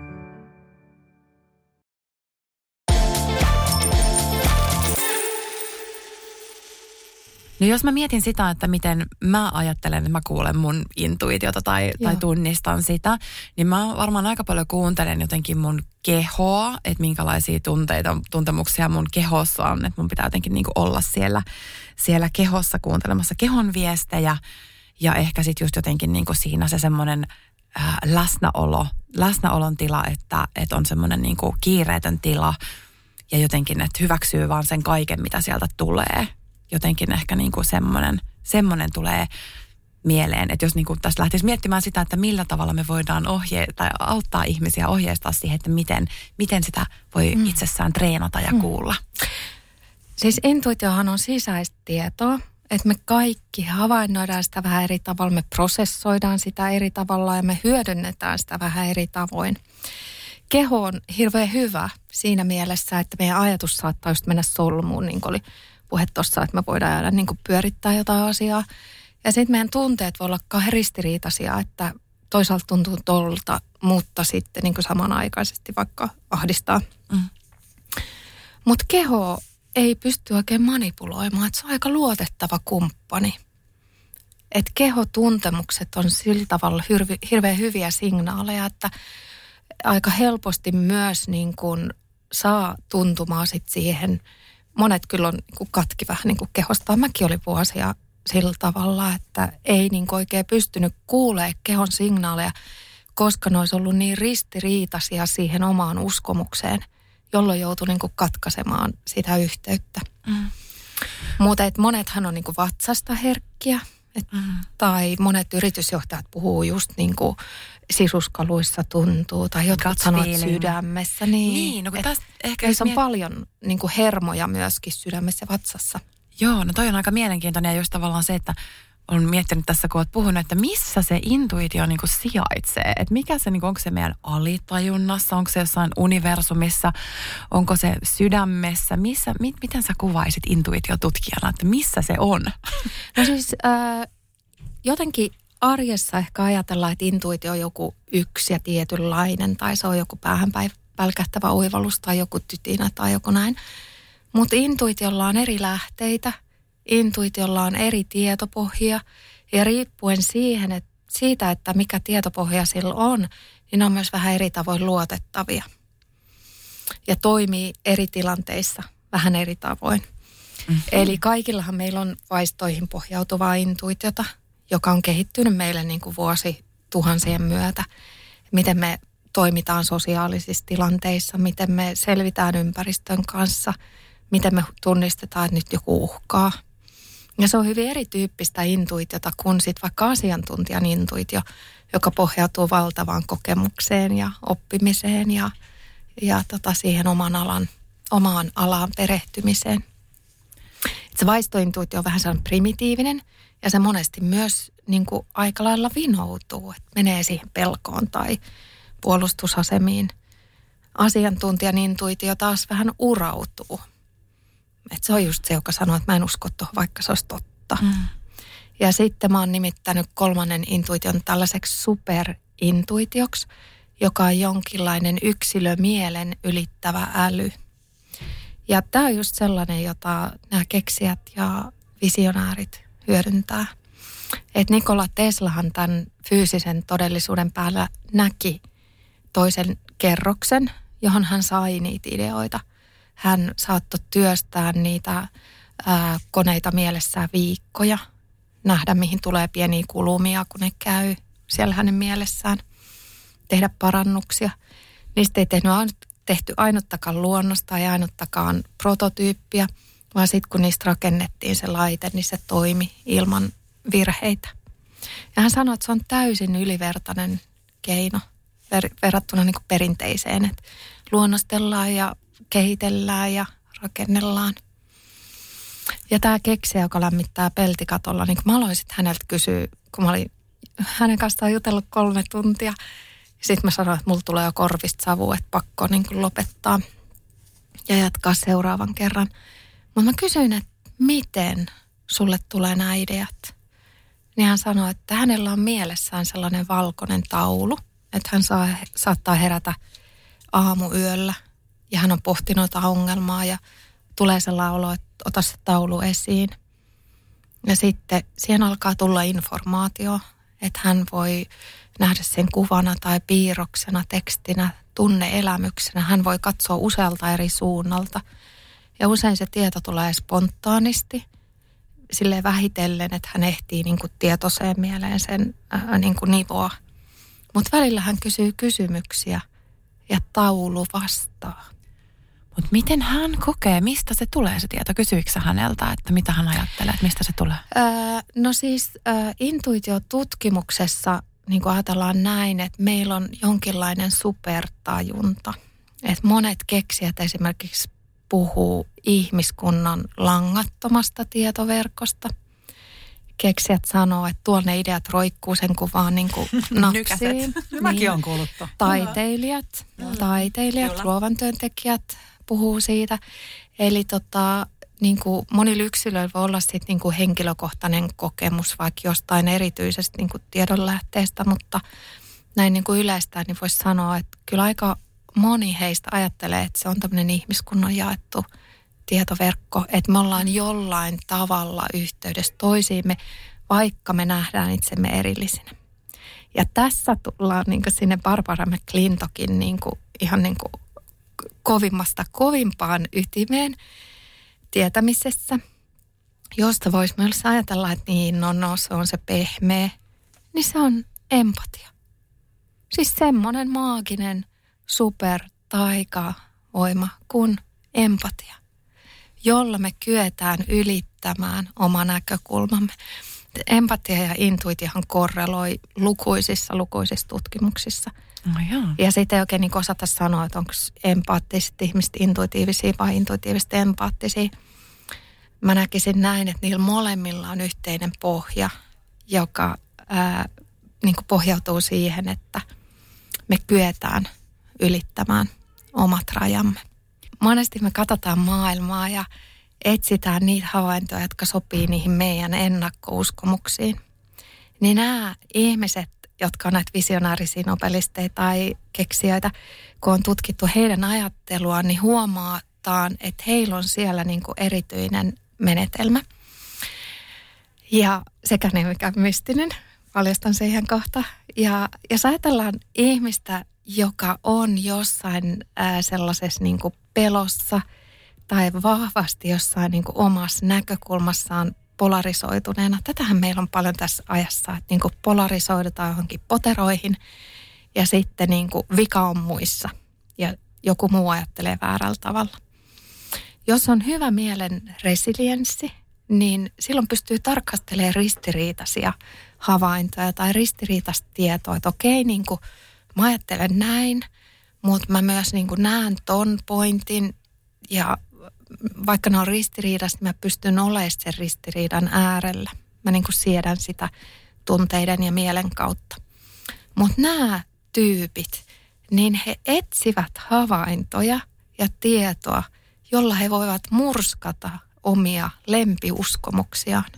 No jos mä mietin sitä, että miten mä ajattelen, että mä kuulen mun intuitiota tai, tai tunnistan sitä, niin mä varmaan aika paljon kuuntelen jotenkin mun kehoa, että minkälaisia tunteita, tuntemuksia mun kehossa on, että mun pitää jotenkin niin olla siellä, siellä kehossa kuuntelemassa kehon viestejä. Ja ehkä sitten just jotenkin niin siinä se semmoinen äh, läsnäolo, läsnäolon tila, että, että on semmoinen niin kiireetön tila. Ja jotenkin, että hyväksyy vaan sen kaiken, mitä sieltä tulee jotenkin ehkä niin kuin semmoinen, semmoinen tulee mieleen, että jos niin kuin tässä lähtisi miettimään sitä, että millä tavalla me voidaan ohje tai auttaa ihmisiä ohjeistaa siihen, että miten, miten sitä voi mm. itsessään treenata ja mm. kuulla. Siis intuitiohan on sisäistä tietoa, että me kaikki havainnoidaan sitä vähän eri tavalla, me prosessoidaan sitä eri tavalla ja me hyödynnetään sitä vähän eri tavoin. Keho on hirveän hyvä siinä mielessä, että meidän ajatus saattaa just mennä solmuun, niin kuin oli puhe tuossa, että me voidaan jäädä niin pyörittää jotain asiaa. Ja sitten meidän tunteet voi olla kahden ristiriitaisia, että toisaalta tuntuu tolta, mutta sitten niin samanaikaisesti vaikka ahdistaa. Mm. Mutta keho ei pysty oikein manipuloimaan, että se on aika luotettava kumppani. Että kehotuntemukset on sillä tavalla hirvi, hirveän hyviä signaaleja, että aika helposti myös niin kuin saa tuntumaan sit siihen – monet kyllä on niin katki vähän niin kehostaan. Mäkin oli vuosia sillä tavalla, että ei niin oikein pystynyt kuulee kehon signaaleja, koska ne olisi ollut niin ristiriitaisia siihen omaan uskomukseen, jolloin joutui niin katkaisemaan sitä yhteyttä. Mm. Mutta monethan on niin vatsasta herkkiä, et, mm. tai monet yritysjohtajat puhuu just niin kuin sisuskaluissa tuntuu tai jotkut sanoo sydämessä. Niin, niin no kun tästä ehkä on miet... paljon niin kuin hermoja myöskin sydämessä ja vatsassa. Joo, no toi on aika mielenkiintoinen ja just tavallaan se, että on miettinyt tässä, kun olet puhunut, että missä se intuitio niin kuin sijaitsee. Että mikä se, niin kuin, onko se meidän alitajunnassa, onko se jossain universumissa, onko se sydämessä, missä, mit, miten sä kuvaisit intuitiotutkijana, että missä se on? No siis äh, jotenkin arjessa ehkä ajatellaan, että intuitio on joku yksi ja tietynlainen, tai se on joku päähän pälkähtävä oivallus tai joku tytinä tai joku näin. Mutta intuitiolla on eri lähteitä – intuitiolla on eri tietopohjia ja riippuen siihen, että siitä, että mikä tietopohja sillä on, niin ne on myös vähän eri tavoin luotettavia. Ja toimii eri tilanteissa vähän eri tavoin. Mm-hmm. Eli kaikillahan meillä on vaistoihin pohjautuvaa intuitiota, joka on kehittynyt meille niin kuin vuosi tuhansien myötä. Miten me toimitaan sosiaalisissa tilanteissa, miten me selvitään ympäristön kanssa, miten me tunnistetaan, että nyt joku uhkaa. Ja se on hyvin erityyppistä intuitiota kuin sit vaikka asiantuntijan intuitio, joka pohjautuu valtavaan kokemukseen ja oppimiseen ja, ja tota siihen oman alan, omaan alaan perehtymiseen. Et se vaistointuitio on vähän sellainen primitiivinen ja se monesti myös niin kuin aika lailla vinoutuu, että menee siihen pelkoon tai puolustusasemiin. Asiantuntijan intuitio taas vähän urautuu. Et se on just se, joka sanoo, että mä en usko tuohon, vaikka se olisi totta. Mm. Ja sitten mä oon nimittänyt kolmannen intuition tällaiseksi superintuitioksi, joka on jonkinlainen yksilömielen ylittävä äly. Ja tämä on just sellainen, jota nämä keksijät ja visionäärit hyödyntää. Et Nikola Teslahan tämän fyysisen todellisuuden päällä näki toisen kerroksen, johon hän sai niitä ideoita. Hän saattoi työstää niitä ää, koneita mielessään viikkoja, nähdä mihin tulee pieniä kulumia, kun ne käy siellä hänen mielessään, tehdä parannuksia. Niistä ei tehnyt, tehty ainuttakaan luonnosta ja ainuttakaan prototyyppiä, vaan sitten kun niistä rakennettiin se laite, niin se toimi ilman virheitä. Ja hän sanoi, että se on täysin ylivertainen keino ver- verrattuna niin perinteiseen, että luonnostellaan ja kehitellään ja rakennellaan. Ja tämä keksijä, joka lämmittää peltikatolla, niin kun mä aloin sitten häneltä kysyä, kun mä olin hänen kanssaan jutellut kolme tuntia. Sitten mä sanoin, että mulla tulee jo korvista savu, että pakko niin lopettaa ja jatkaa seuraavan kerran. Mutta mä kysyin, että miten sulle tulee nämä ideat? Niin hän sanoi, että hänellä on mielessään sellainen valkoinen taulu, että hän saa, saattaa herätä aamuyöllä ja hän on pohtinut ongelmaa ja tulee sellainen olo, että ota se taulu esiin. Ja sitten siihen alkaa tulla informaatio, että hän voi nähdä sen kuvana tai piirroksena, tekstinä, tunneelämyksenä. Hän voi katsoa usealta eri suunnalta. Ja usein se tieto tulee spontaanisti, sille vähitellen, että hän ehtii niin kuin tietoiseen mieleen sen ää, niin kuin nivoa. Mutta välillä hän kysyy kysymyksiä ja taulu vastaa. Mutta miten hän kokee, mistä se tulee se tieto? Kysyikö häneltä, että mitä hän ajattelee, että mistä se tulee? Öö, no siis öö, intuitiotutkimuksessa niin kuin ajatellaan näin, että meillä on jonkinlainen supertajunta. Että monet keksijät esimerkiksi puhuu ihmiskunnan langattomasta tietoverkosta. Keksijät sanoo, että tuonne ideat roikkuu sen kuvaan niin kuin napsiin. niin. Mäkin on kuullut. Taiteilijat, taiteilijat, luovan työntekijät puhuu siitä. Eli tota, niin kuin monilla yksilöillä voi olla sit niin kuin henkilökohtainen kokemus vaikka jostain erityisestä niin kuin tiedonlähteestä, mutta näin niin kuin yleistään niin voisi sanoa, että kyllä aika moni heistä ajattelee, että se on tämmöinen ihmiskunnan jaettu tietoverkko, että me ollaan jollain tavalla yhteydessä toisiimme, vaikka me nähdään itsemme erillisinä. Ja tässä tullaan niin sinne Barbara McClintokin niin kuin, ihan niin kuin kovimmasta kovimpaan ytimeen tietämisessä, josta voisi myös ajatella, että niin, no, no se on se pehmeä, niin se on empatia. Siis semmoinen maaginen super voima kuin empatia, jolla me kyetään ylittämään oma näkökulmamme. Empatia ja intuitiohan korreloi lukuisissa, lukuisissa tutkimuksissa. No Ja sitten ei oikein niin osata sanoa, että onko empaattiset ihmiset intuitiivisia vai intuitiiviset empaattisia. Mä näkisin näin, että niillä molemmilla on yhteinen pohja, joka ää, niin pohjautuu siihen, että me kyetään – ylittämään omat rajamme. Monesti me katsotaan maailmaa ja etsitään niitä havaintoja, jotka sopii niihin meidän ennakkouskomuksiin. Niin nämä ihmiset, jotka on näitä visionäärisiä nobelisteja tai keksijöitä, kun on tutkittu heidän ajatteluaan, niin huomataan, että heillä on siellä niin kuin erityinen menetelmä. Ja sekä niin mikä mystinen, paljastan siihen kohta. Ja jos ajatellaan ihmistä, joka on jossain ää, sellaisessa niin kuin pelossa tai vahvasti jossain niin kuin omassa näkökulmassaan polarisoituneena. Tätähän meillä on paljon tässä ajassa, että niin kuin polarisoidutaan johonkin poteroihin ja sitten niin kuin vika on muissa ja joku muu ajattelee väärällä tavalla. Jos on hyvä mielen resilienssi, niin silloin pystyy tarkastelemaan ristiriitaisia havaintoja tai ristiriitaista tietoa, että okei, niin kuin mä ajattelen näin, mutta mä myös niin näen ton pointin ja vaikka ne on ristiriidasta, mä pystyn olemaan sen ristiriidan äärellä. Mä niin kuin siedän sitä tunteiden ja mielen kautta. Mutta nämä tyypit, niin he etsivät havaintoja ja tietoa, jolla he voivat murskata omia lempiuskomuksiaan.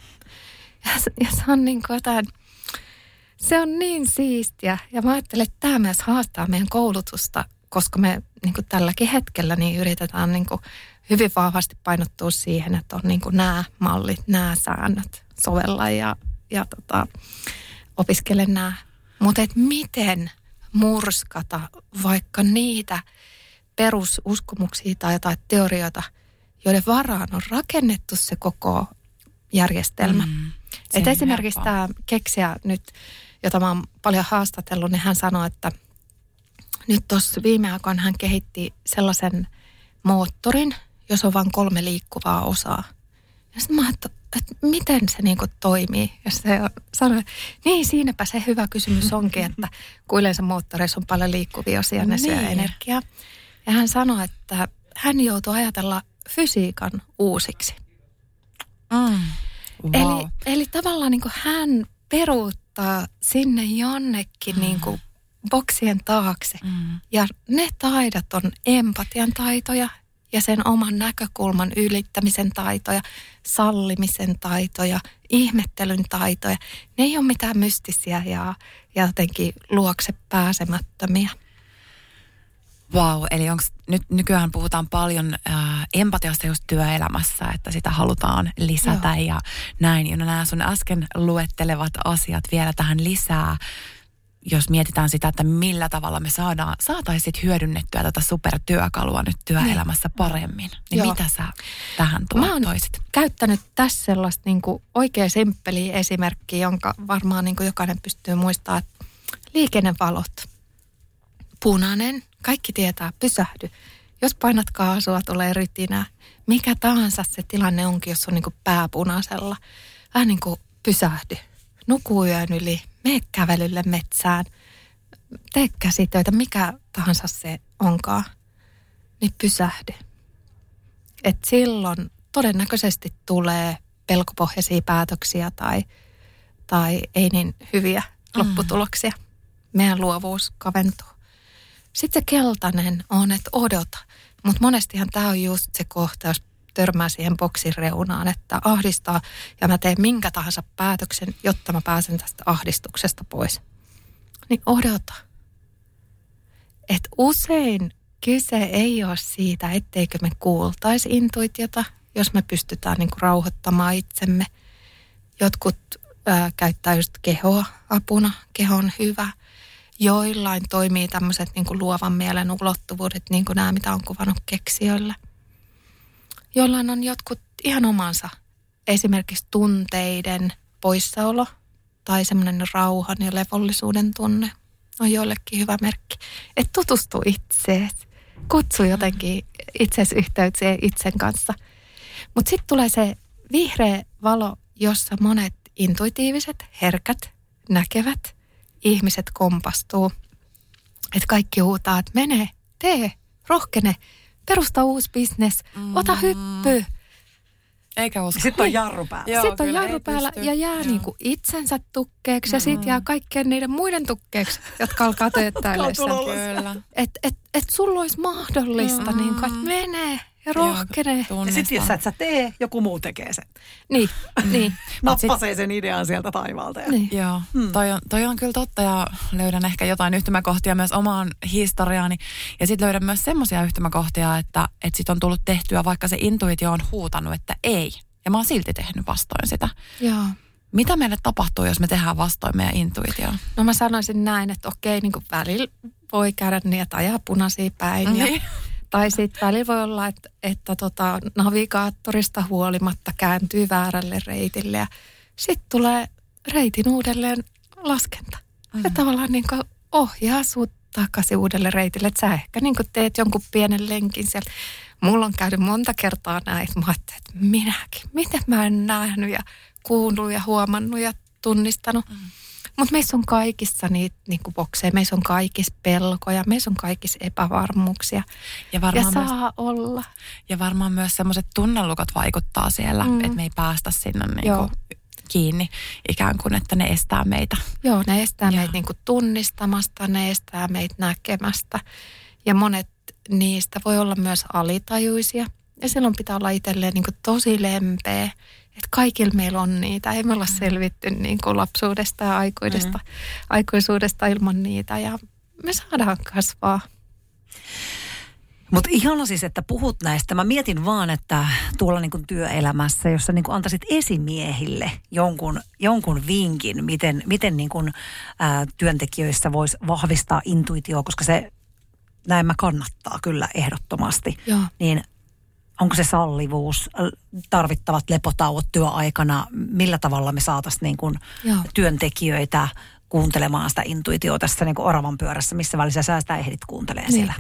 Ja, ja se on niin kuin jotain, se on niin siistiä. Ja mä ajattelen, että tämä myös haastaa meidän koulutusta, koska me niin kuin tälläkin hetkellä niin yritetään niin kuin hyvin vahvasti painottua siihen, että on niin kuin nämä mallit, nämä säännöt sovella ja, ja tota, opiskele nämä. Mutta miten murskata vaikka niitä perususkomuksia tai jotain teorioita, joiden varaan on rakennettu se koko järjestelmä. Mm, Et esimerkiksi tämä keksiä nyt, jota mä oon paljon haastatellut, niin hän sanoi, että nyt tuossa viime aikoina hän kehitti sellaisen moottorin, jos on vain kolme liikkuvaa osaa. Ja sitten mä että, että miten se niin toimii. Ja se sanoi, niin siinäpä se hyvä kysymys onkin, että kun yleensä moottoreissa on paljon liikkuvia osia, ne niin. energiaa. Ja hän sanoi, että hän joutuu ajatella fysiikan uusiksi. Mm. Wow. Eli, eli tavallaan niin hän peruuttaa sinne jonnekin mm. niin kuin boksien taakse. Mm. Ja ne taidot on empatian taitoja, ja sen oman näkökulman ylittämisen taitoja, sallimisen taitoja, ihmettelyn taitoja. Ne ei ole mitään mystisiä ja, ja jotenkin luokse pääsemättömiä. Wow, eli onks, nyt nykyään puhutaan paljon ää, empatiasta just työelämässä, että sitä halutaan lisätä Joo. ja näin. Ja nämä sun äsken luettelevat asiat vielä tähän lisää jos mietitään sitä, että millä tavalla me saadaan, saataisiin hyödynnettyä tätä supertyökalua nyt työelämässä niin. paremmin, niin Joo. mitä sä tähän tuot Mä oon toisit? käyttänyt tässä sellaista niin oikein simppeliä esimerkkiä, jonka varmaan niin jokainen pystyy muistamaan, että liikennevalot, punainen, kaikki tietää, pysähdy. Jos painat kaasua, tulee rytinä. Mikä tahansa se tilanne onkin, jos on niin kuin pää punaisella. Vähän niin kuin pysähdy. Nukuu yön yli, mene kävelylle metsään, tee käsitöitä, mikä tahansa se onkaan, niin pysähdy. Et silloin todennäköisesti tulee pelkopohjaisia päätöksiä tai, tai ei niin hyviä mm. lopputuloksia. Meidän luovuus kaventuu. Sitten se keltainen on, että odota. Mutta monestihan tämä on just se kohta, jos törmää siihen boksin reunaan, että ahdistaa ja mä teen minkä tahansa päätöksen, jotta mä pääsen tästä ahdistuksesta pois. Niin odota. Että usein kyse ei ole siitä, etteikö me kuultaisi intuitiota, jos me pystytään niin kuin rauhoittamaan itsemme. Jotkut ää, käyttää just kehoa apuna, kehon hyvä. Joillain toimii tämmöiset niin kuin luovan mielen ulottuvuudet, niin kuin nämä, mitä on kuvannut keksijöille – jollain on jotkut ihan omansa. Esimerkiksi tunteiden poissaolo tai semmoinen rauhan ja levollisuuden tunne on joillekin hyvä merkki. Että tutustu itseesi, kutsu jotenkin itsesi yhteyteen itsen kanssa. Mutta sitten tulee se vihreä valo, jossa monet intuitiiviset, herkät, näkevät ihmiset kompastuu. Että kaikki huutaa, että mene, tee, rohkene, perusta uusi bisnes, mm. ota hyppy. Eikä usko. Sitten on jarru päällä. Joo, sitten on jarru päällä ja jää niinku itsensä tukkeeksi mm. ja sitten jää kaikkien niiden muiden tukkeeksi, jotka alkaa tööttää Kyllä. Että et, et sulla olisi mahdollista, mm. niin kuin, että menee ja rohkene. Ja sitten jos sä et sä tee, joku muu tekee sen. Niin, niin. Nappasee sen idean sieltä taivaalta. Ja... Niin. Joo, hmm. toi, on, toi on kyllä totta ja löydän ehkä jotain yhtymäkohtia myös omaan historiaani. Ja sitten löydän myös semmoisia yhtymäkohtia, että, että sit on tullut tehtyä, vaikka se intuitio on huutanut, että ei. Ja mä oon silti tehnyt vastoin sitä. Joo. Mitä meille tapahtuu, jos me tehdään vastoin meidän intuitioon? No mä sanoisin näin, että okei, niin kuin välillä voi käydä niin, että ajaa punaisia päin. Ja, Niin. tai sitten välillä voi olla, että, että tota, navigaattorista huolimatta kääntyy väärälle reitille ja sitten tulee reitin uudelleen laskenta. Mm. Ja tavallaan niin kuin ohjaa sut takaisin uudelle reitille. Että sä ehkä niin teet jonkun pienen lenkin siellä. Mulla on käynyt monta kertaa näin, että mä ajattelin, että minäkin, miten mä en nähnyt ja kuullut ja huomannut ja tunnistanut. Mm. Mutta meissä on kaikissa niitä niinku bokseja, meissä on kaikissa pelkoja, meissä on kaikissa epävarmuuksia. Ja Ja varmaan, myös, saa olla. ja varmaan myös semmoiset tunnelukot vaikuttaa siellä, Mm. että me ei päästä sinne Joo. niinku kiinni ikään kuin, että ne estää meitä. Joo, ne estää Joo. meitä niinku tunnistamasta, ne estää meitä näkemästä. Ja monet niistä voi olla myös alitajuisia. Ja silloin pitää olla itselleen niinku tosi lempeä. Että kaikilla meillä on niitä. Ei me olla selvitty niinku lapsuudesta ja aikuisesta, mm. aikuisuudesta ilman niitä. Ja me saadaan kasvaa. Mutta ihana siis, että puhut näistä. Mä mietin vaan, että tuolla niin kuin työelämässä, jossa niin kuin antaisit esimiehille jonkun, jonkun vinkin, miten, miten niin kuin, ää, työntekijöissä voisi vahvistaa intuitioa, koska se näin mä kannattaa kyllä ehdottomasti. Joo. Niin onko se sallivuus, l- tarvittavat lepotauot työaikana, millä tavalla me saataisiin niin kuin työntekijöitä kuuntelemaan sitä intuitiota tässä niin kuin oravan pyörässä, missä välissä sä sitä ehdit kuuntelemaan Niin. siellä.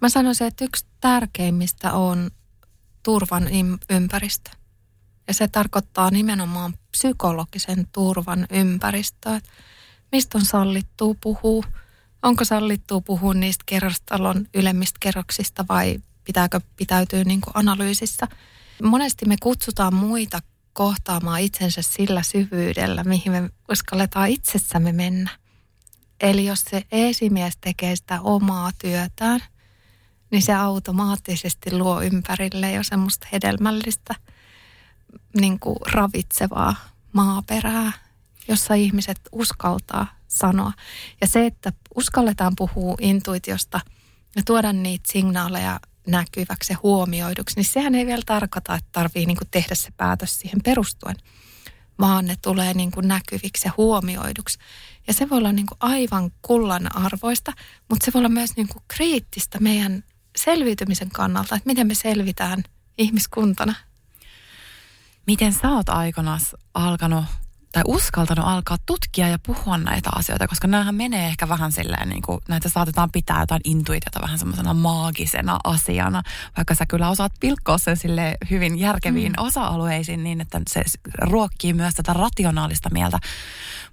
Mä sanoisin, että yksi tärkeimmistä on turvan ympäristö. Ja se tarkoittaa nimenomaan psykologisen turvan ympäristöä. Mistä on sallittua puhua? Onko sallittua puhua niistä kerrostalon ylemmistä kerroksista vai pitääkö pitäytyä niin kuin analyysissä? Monesti me kutsutaan muita kohtaamaan itsensä sillä syvyydellä, mihin me uskalletaan itsessämme mennä. Eli jos se esimies tekee sitä omaa työtään, niin se automaattisesti luo ympärille jo semmoista hedelmällistä, niin kuin ravitsevaa maaperää, jossa ihmiset uskaltaa sanoa. Ja se, että uskalletaan puhua intuitiosta ja tuoda niitä signaaleja näkyväksi ja huomioiduksi, niin sehän ei vielä tarkoita, että tarvii niin tehdä se päätös siihen perustuen, vaan ne tulee niin kuin näkyviksi ja huomioiduksi. Ja se voi olla niin kuin aivan kullan arvoista, mutta se voi olla myös niin kuin kriittistä meidän selviytymisen kannalta, että miten me selvitään ihmiskuntana. Miten sä oot aikanaan alkanut tai uskaltanut alkaa tutkia ja puhua näitä asioita, koska näähän menee ehkä vähän silleen, niin kuin näitä saatetaan pitää jotain intuitiota vähän semmoisena maagisena asiana, vaikka sä kyllä osaat pilkkoa sen sille hyvin järkeviin mm. osa-alueisiin niin, että se ruokkii myös tätä rationaalista mieltä.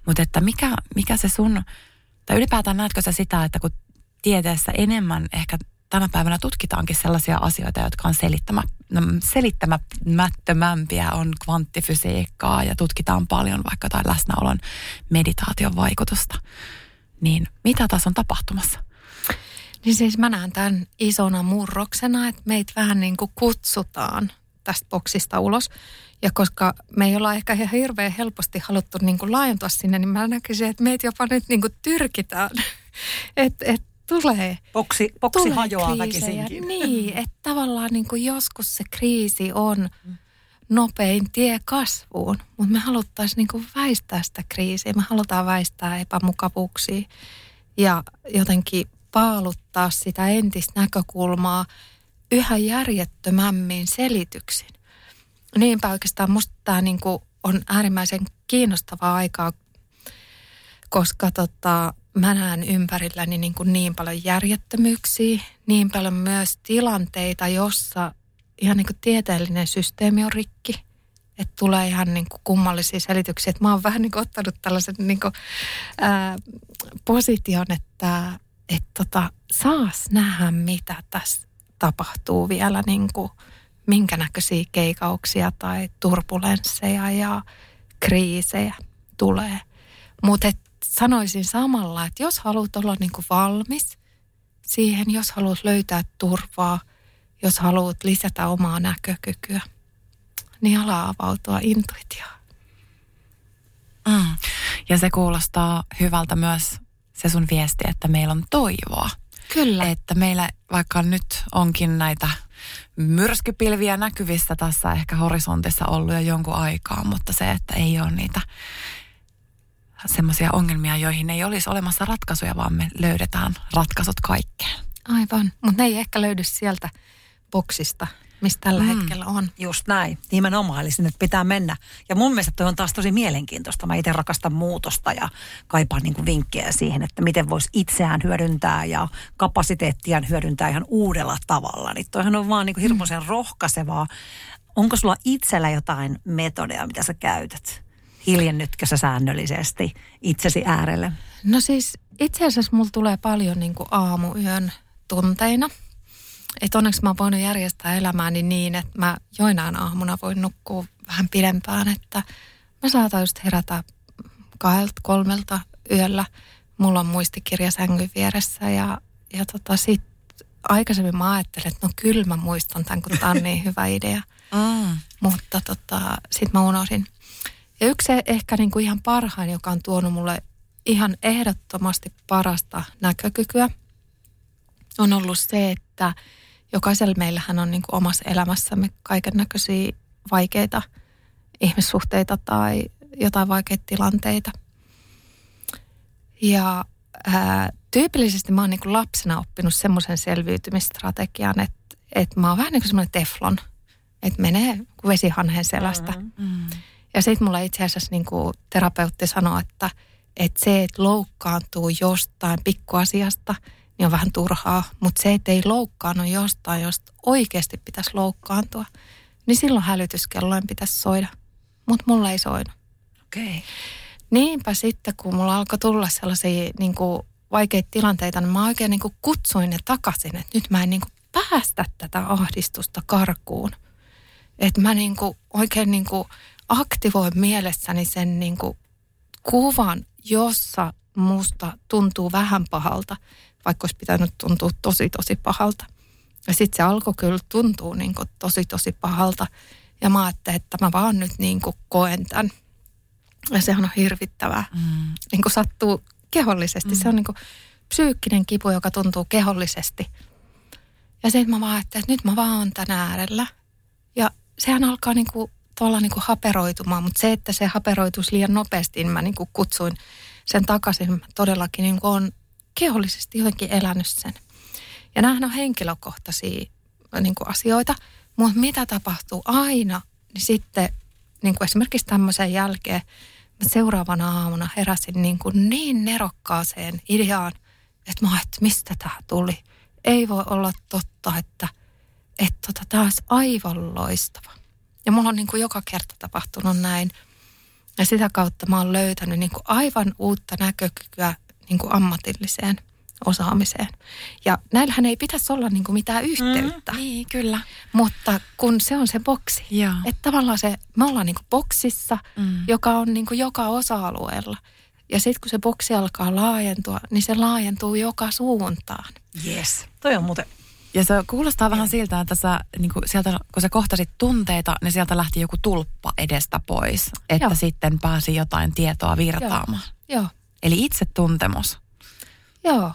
Mutta että mikä, mikä se sun, tai ylipäätään näetkö sä sitä, että kun tieteessä enemmän ehkä tänä päivänä tutkitaankin sellaisia asioita, jotka on selittämä, no, selittämättömämpiä, on kvanttifysiikkaa ja tutkitaan paljon vaikka jotain läsnäolon meditaation vaikutusta. Niin mitä taas on tapahtumassa? Niin siis mä näen tämän isona murroksena, että meitä vähän niin kuin kutsutaan tästä boksista ulos. Ja koska me ei olla ehkä ihan hirveän helposti haluttu niin kuin laajentua sinne, niin mä näkisin, että meitä jopa nyt niin kuin tyrkitään. että et tulee Boksi, boksi tulee hajoaa kriisejä. väkisinkin. Niin, että tavallaan niin kuin joskus se kriisi on nopein tie kasvuun, mutta me haluttaisiin niin kuin väistää sitä kriisiä. Me halutaan väistää epämukavuuksia ja jotenkin paaluttaa sitä entistä näkökulmaa yhä järjettömämmin selityksin. Niinpä oikeastaan musta tämä niin kuin on äärimmäisen kiinnostavaa aikaa, koska tota, mä näen ympärilläni niin, kuin niin paljon järjettömyyksiä, niin paljon myös tilanteita, jossa ihan niin kuin tieteellinen systeemi on rikki. Että tulee ihan niin kuin kummallisia selityksiä. Että mä oon vähän niin kuin ottanut tällaisen niin kuin, ää, position, että et tota, saas nähdä, mitä tässä tapahtuu vielä, niin kuin, minkä näköisiä keikauksia tai turbulensseja ja kriisejä tulee. Mutta sanoisin samalla, että jos haluat olla niin kuin valmis siihen, jos haluat löytää turvaa, jos haluat lisätä omaa näkökykyä, niin ala avautua intuitioon. Mm. Ja se kuulostaa hyvältä myös se sun viesti, että meillä on toivoa. Kyllä. Että meillä vaikka nyt onkin näitä myrskypilviä näkyvissä tässä ehkä horisontissa ollut jo jonkun aikaa, mutta se, että ei ole niitä semmoisia ongelmia, joihin ei olisi olemassa ratkaisuja, vaan me löydetään ratkaisut kaikkeen. Aivan, mutta ne ei ehkä löydy sieltä boksista, mistä tällä mm. hetkellä on. Just näin, nimenomaan, eli sinne pitää mennä. Ja mun mielestä toi on taas tosi mielenkiintoista. Mä itse rakastan muutosta ja kaipaan niin kuin vinkkejä siihen, että miten voisi itseään hyödyntää ja kapasiteettiaan hyödyntää ihan uudella tavalla. Niin toihan on vaan niin kuin hirmuisen mm. rohkaisevaa. Onko sulla itsellä jotain metodeja, mitä sä käytät? Hiljennytkö sä säännöllisesti itsesi äärelle? No siis itse asiassa mulla tulee paljon niin kuin aamuyön tunteina – että onneksi mä oon voinut järjestää elämääni niin, että mä joinain aamuna voin nukkua vähän pidempään, että mä saatan just herätä kahdelta, kolmelta yöllä. Mulla on muistikirja sängyn vieressä ja, ja tota sit aikaisemmin mä ajattelin, että no kyllä mä muistan tämän, kun tämä on niin hyvä idea. Mm. Mutta tota, sit mä unohdin. Ja yksi ehkä niin kuin ihan parhain, joka on tuonut mulle ihan ehdottomasti parasta näkökykyä, on ollut se, että – jokaisella meillähän on niin kuin omassa elämässämme kaiken näköisiä vaikeita ihmissuhteita tai jotain vaikeita tilanteita. Ja ää, tyypillisesti mä oon niin kuin lapsena oppinut semmoisen selviytymistrategian, että, että mä oon vähän niin kuin semmoinen teflon, että menee vesihanhen selästä. Mm-hmm. Ja sitten mulla itse asiassa niin kuin terapeutti sanoi, että, että se, että loukkaantuu jostain pikkuasiasta – niin on vähän turhaa. Mutta se, että ei loukkaannut jostain, josta oikeasti pitäisi loukkaantua, niin silloin hälytyskelloin pitäisi soida. Mutta mulla ei soinut. Okei. Okay. Niinpä sitten, kun mulla alkoi tulla sellaisia niin kuin, vaikeita tilanteita, niin mä oikein niin kuin, kutsuin ne takaisin, että nyt mä en niin kuin, päästä tätä ahdistusta karkuun. Että mä niin kuin, oikein niin kuin, aktivoin mielessäni sen niin kuin, kuvan, jossa musta tuntuu vähän pahalta, vaikka olisi pitänyt tuntua tosi tosi pahalta. Ja sitten se alkoi kyllä tuntua niin kuin tosi tosi pahalta. Ja mä ajattelin, että mä vaan nyt niin kuin koen tämän. Ja sehän on hirvittävää. Mm. Niin kuin sattuu kehollisesti. Mm. Se on niin kuin psyykkinen kipu, joka tuntuu kehollisesti. Ja sitten mä vaan ajattelin, että nyt mä vaan oon tän äärellä. Ja sehän alkaa niin kuin, tuolla niin kuin haperoitumaan, mutta se, että se haperoituisi liian nopeasti, niin mä niin kuin kutsuin sen takaisin. Mä todellakin niin kuin on kehollisesti jotenkin elänyt sen. Ja nämähän on henkilökohtaisia niin kuin asioita, mutta mitä tapahtuu aina, niin sitten niin kuin esimerkiksi tämmöisen jälkeen mä seuraavana aamuna heräsin niin, kuin niin nerokkaaseen ideaan, että mä että mistä tämä tuli. Ei voi olla totta, että, että tota, tämä olisi aivan loistava. Ja mulla on niin kuin joka kerta tapahtunut näin. Ja sitä kautta mä oon löytänyt niin kuin aivan uutta näkökykyä niin kuin ammatilliseen osaamiseen. Ja näillähän ei pitäisi olla niin kuin mitään yhteyttä. Mm, niin, kyllä. Mutta kun se on se boksi, Joo. että tavallaan se, me ollaan niin kuin boksissa, mm. joka on niin kuin joka osa-alueella. Ja sitten kun se boksi alkaa laajentua, niin se laajentuu joka suuntaan. Yes, toi on muuten ja se kuulostaa vähän siltä, että sä, niin kuin sieltä, kun sä kohtasit tunteita, niin sieltä lähti joku tulppa edestä pois, että Joo. sitten pääsi jotain tietoa virtaamaan. Joo. Joo. Eli itsetuntemus. Joo.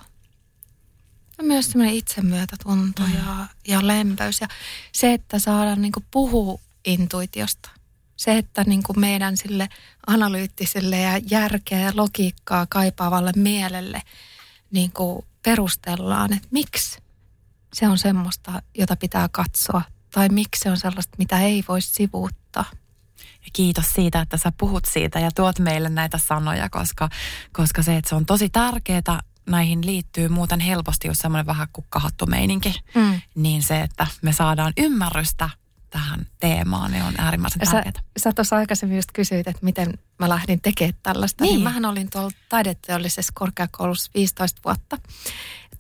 Ja myös semmoinen itsemyötätunto mm. ja, ja lempeys. Ja se, että saadaan niin puhua intuitiosta. Se, että niin meidän sille analyyttiselle ja järkeä ja logiikkaa kaipaavalle mielelle niin perustellaan, että miksi se on semmoista, jota pitää katsoa. Tai miksi se on sellaista, mitä ei voi sivuuttaa. Ja kiitos siitä, että sä puhut siitä ja tuot meille näitä sanoja, koska, koska se, että se on tosi tärkeää, näihin liittyy muuten helposti jos semmoinen vähän kukkahattu meininki. Mm. Niin se, että me saadaan ymmärrystä tähän teemaan, niin on äärimmäisen tärkeää. Sä, sä tuossa aikaisemmin just kysyit, että miten mä lähdin tekemään tällaista. Niin. niin mähän olin tuolla taideteollisessa korkeakoulussa 15 vuotta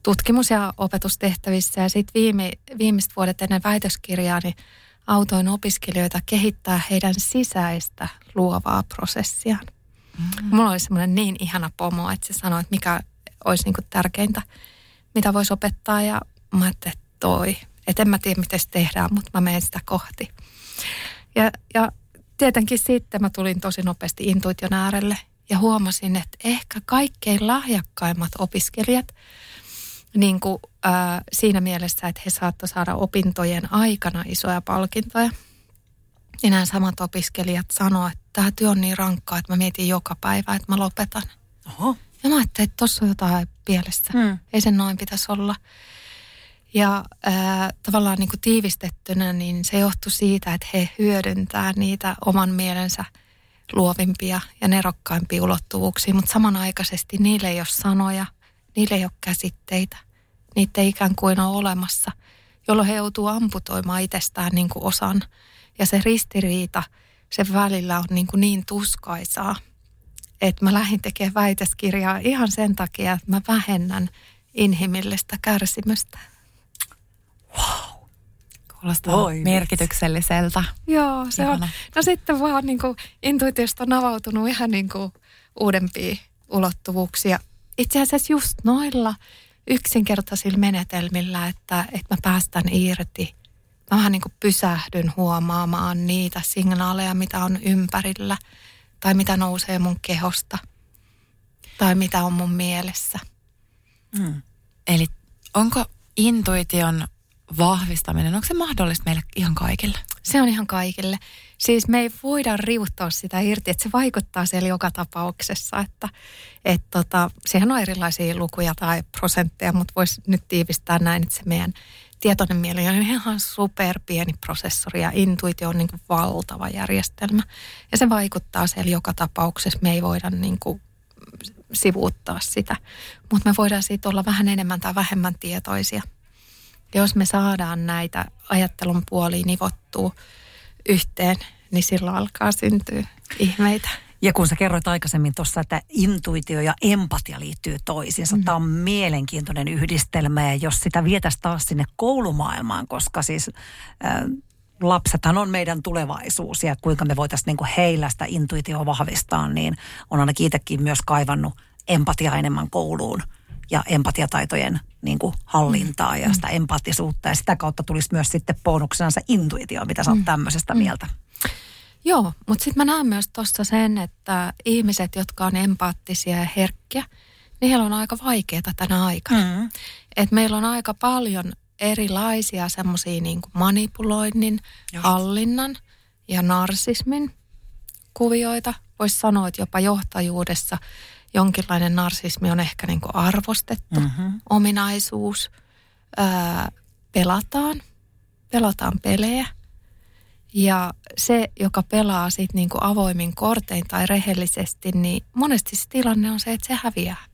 tutkimus- ja opetustehtävissä. Ja sitten viime, viimeiset vuodet ennen väitöskirjaa, niin autoin opiskelijoita kehittää heidän sisäistä luovaa prosessiaan. Mm. Mulla oli semmoinen niin ihana pomo, että se sanoi, että mikä olisi niinku tärkeintä, mitä voisi opettaa. Ja mä ajattelin, että toi. Että en mä tiedä, miten se tehdään, mutta mä menen sitä kohti. Ja, ja tietenkin sitten mä tulin tosi nopeasti intuition äärelle ja huomasin, että ehkä kaikkein lahjakkaimmat opiskelijat, niin kuin, äh, siinä mielessä, että he saattoi saada opintojen aikana isoja palkintoja. Ja nämä samat opiskelijat sanoivat, että tämä työ on niin rankkaa, että mä mietin joka päivä, että mä lopetan. Oho. Ja mä ajattelin, että tuossa on jotain pielessä. Hmm. Ei sen noin pitäisi olla. Ja äh, tavallaan niin kuin tiivistettynä, niin se johtui siitä, että he hyödyntää niitä oman mielensä luovimpia ja nerokkaimpia ulottuvuuksia, mutta samanaikaisesti niille ei ole sanoja, niille ei ole käsitteitä, niitä ei ikään kuin ole olemassa, jolloin he joutuu amputoimaan itsestään niin kuin osan. Ja se ristiriita, se välillä on niin, kuin niin tuskaisaa, että mä lähdin tekemään väitöskirjaa ihan sen takia, että mä vähennän inhimillistä kärsimystä. Kuulostaa Voi vitsi. merkitykselliseltä. Joo, se on. Ihana. No sitten vaan niin kuin intuitiosta on avautunut ihan niin kuin uudempia ulottuvuuksia. Itse asiassa just noilla yksinkertaisilla menetelmillä, että, että mä päästän irti. Mä vähän niin kuin pysähdyn huomaamaan niitä signaaleja, mitä on ympärillä tai mitä nousee mun kehosta tai mitä on mun mielessä. Mm. Eli onko intuition vahvistaminen, onko se mahdollista meille ihan kaikille? Se on ihan kaikille. Siis me ei voida riuttaa sitä irti, että se vaikuttaa siellä joka tapauksessa. Että, et tota, siihen on erilaisia lukuja tai prosentteja, mutta voisi nyt tiivistää näin, että se meidän tietoinen mieli on ihan superpieni prosessori ja intuitio on niin kuin valtava järjestelmä. Ja se vaikuttaa siellä joka tapauksessa. Me ei voida niin kuin sivuuttaa sitä, mutta me voidaan siitä olla vähän enemmän tai vähemmän tietoisia. Jos me saadaan näitä ajattelun puolia nivottua yhteen, niin silloin alkaa syntyä ihmeitä. Ja kun sä kerroit aikaisemmin tuossa, että intuitio ja empatia liittyy toisiinsa, mm. tämä on mielenkiintoinen yhdistelmä ja jos sitä vietäisiin taas sinne koulumaailmaan, koska siis äh, lapsethan on meidän tulevaisuus ja kuinka me voitaisiin niinku heillä sitä intuitioa vahvistaa, niin on ainakin itsekin myös kaivannut empatia enemmän kouluun empatiataitojen niin kuin hallintaa ja sitä empaattisuutta ja sitä kautta tulisi myös sitten bonuksena se intuitio, mitä sä oot tämmöisestä mieltä. Joo, mutta sitten mä näen myös tuossa sen, että ihmiset, jotka on empaattisia ja herkkiä, niin heillä on aika vaikeaa tänä aikana. Mm. Et meillä on aika paljon erilaisia semmoisia niin manipuloinnin, Just. hallinnan ja narsismin kuvioita. Voisi sanoa, että jopa johtajuudessa jonkinlainen narsismi on ehkä niin kuin arvostettu Mm-hmm. ominaisuus. Ää, pelataan, pelataan pelejä. Ja se, joka pelaa sit niin kuin avoimin kortein tai rehellisesti, niin monesti se tilanne on se, että se häviää.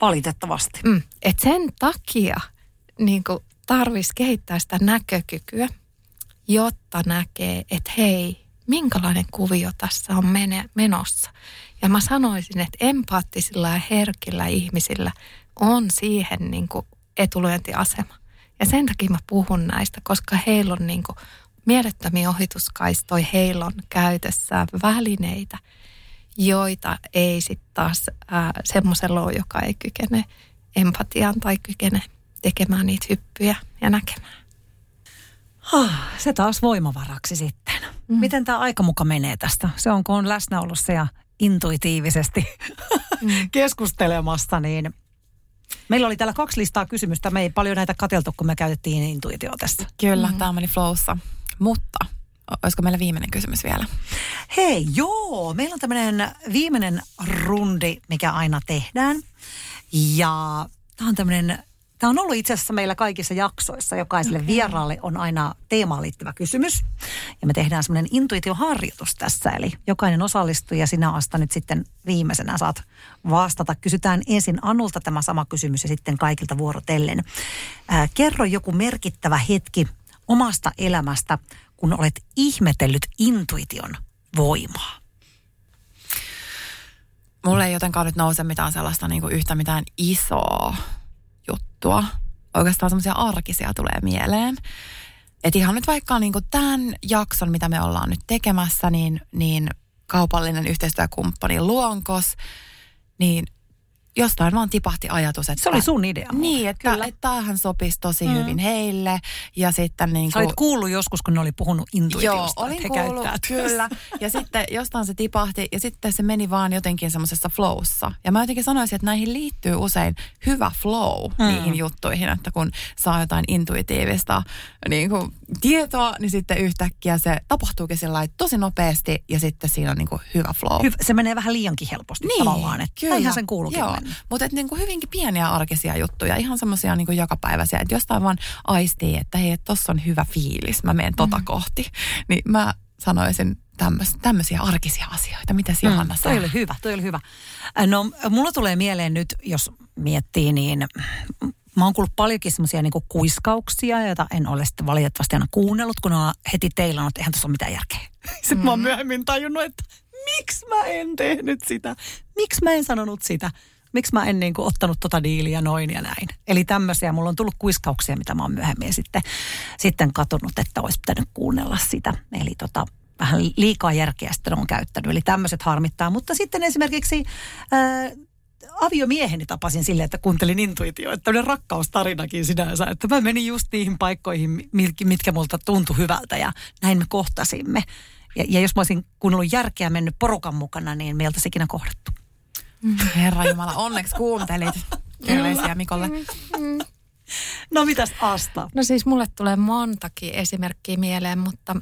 Valitettavasti. Mm. Et sen takia niin tarvitsisi kehittää sitä näkökykyä, jotta näkee, että hei, minkälainen kuvio tässä on menossa. Ja mä sanoisin, että empaattisilla ja herkillä ihmisillä on siihen niin kuin etulyöntiasema. Ja sen takia mä puhun näistä, koska heillä on niin kuin mielettömiä ohituskaistoja, heillä on käytössä välineitä, joita ei sitten taas äh, semmoisella ole, joka ei kykene empatiaan tai kykene tekemään niitä hyppyjä ja näkemään. Ah, se taas voimavaraksi sitten. Mm. Miten tämä aika muka menee tästä? Se on, kun on läsnäolossa ja intuitiivisesti mm. keskustelemassa, niin meillä oli täällä kaksi listaa kysymystä. Me ei paljon näitä kateltu, kun me käytettiin intuitio tässä. Kyllä, mm. tämä meni flowssa. Mutta olisiko meillä viimeinen kysymys vielä? Hei, joo, meillä on tämmöinen viimeinen rundi, mikä aina tehdään. Ja tämä on tämmöinen, tämä on ollut itse asiassa meillä kaikissa jaksoissa. Jokaiselle okay. vieraalle on aina teemaan liittyvä kysymys. Ja me tehdään semmoinen intuitioharjoitus tässä. Eli jokainen osallistuja, sinä Asta nyt sitten viimeisenä saat vastata. Kysytään ensin Anulta tämä sama kysymys ja sitten kaikilta vuorotellen. Ää, kerro joku merkittävä hetki omasta elämästä, kun olet ihmetellyt intuition voimaa. Mulle ei jotenkaan nyt nouse mitään sellaista niin kuin yhtä mitään isoa juttua. Oikeastaan semmoisia arkisia tulee mieleen. Et ihan nyt vaikka niin kuin tämän jakson, mitä me ollaan nyt tekemässä, niin, niin kaupallinen yhteistyökumppani Luonkos, niin jostain vaan tipahti ajatus, että... Se oli sun idea. Niin, että, Kyllä. että tämähän sopisi tosi Mm. hyvin heille. Ja sitten niin Sä olit kuullut joskus, kun ne oli puhunut intuitiosta, Joo, olin että he kuullut, kyllä. Ja sitten jostain se tipahti ja sitten se meni vaan jotenkin semmoisessa flowssa. Ja mä jotenkin sanoisin, että näihin liittyy usein hyvä flow Mm. niihin juttuihin, että kun saa jotain intuitiivista niin kuin, tietoa, niin sitten yhtäkkiä se tapahtuukin sillä tosi nopeasti ja sitten siinä on niin kuin hyvä flow. Hyvä, se menee vähän liiankin helposti Niin, tavallaan, että kyllä. ihan sen kuuluukin Joo. Mutta et niinku hyvinkin pieniä arkisia juttuja, ihan semmoisia niinku jokapäiväisiä, että jostain vaan aistii, että hei, tossa on hyvä fiilis, mä menen tota mm. kohti. Niin mä sanoisin tämmöisiä arkisia asioita. Mitä Johanna Mm, toi oli hyvä, toi oli hyvä. Äh, No, mulla tulee mieleen nyt, jos miettii, niin mm, mä oon kuullut paljonkin semmoisia niin kuiskauksia, joita en ole sitten valitettavasti aina kuunnellut, kun on heti teillä että eihän tässä ole mitään järkeä. Sitten mä oon myöhemmin tajunnut, että miksi mä en tehnyt sitä? Miksi mä en sanonut sitä? Miksi mä en niin kuin, ottanut tota diiliä noin ja näin? Eli tämmöisiä, mulla on tullut kuiskauksia, mitä mä oon myöhemmin sitten, sitten katsonut, että olisi pitänyt kuunnella sitä. Eli tota, vähän liikaa järkeä sitten on käyttänyt. Eli tämmöiset harmittaa. Mutta sitten esimerkiksi ää, aviomieheni tapasin silleen, että kuuntelin intuitio, että tämmöinen rakkaustarinakin sinänsä, että mä menin just niihin paikkoihin, mitkä, multa tuntui hyvältä ja näin me kohtasimme. Ja, ja jos mä olisin kuunnellut järkeä mennyt porukan mukana, niin meiltä ikinä kohdattu. Herra Jumala, onneksi kuuntelit. Terveisiä Mikolle. No mitäs Asta? No siis mulle tulee montakin esimerkkiä mieleen, mutta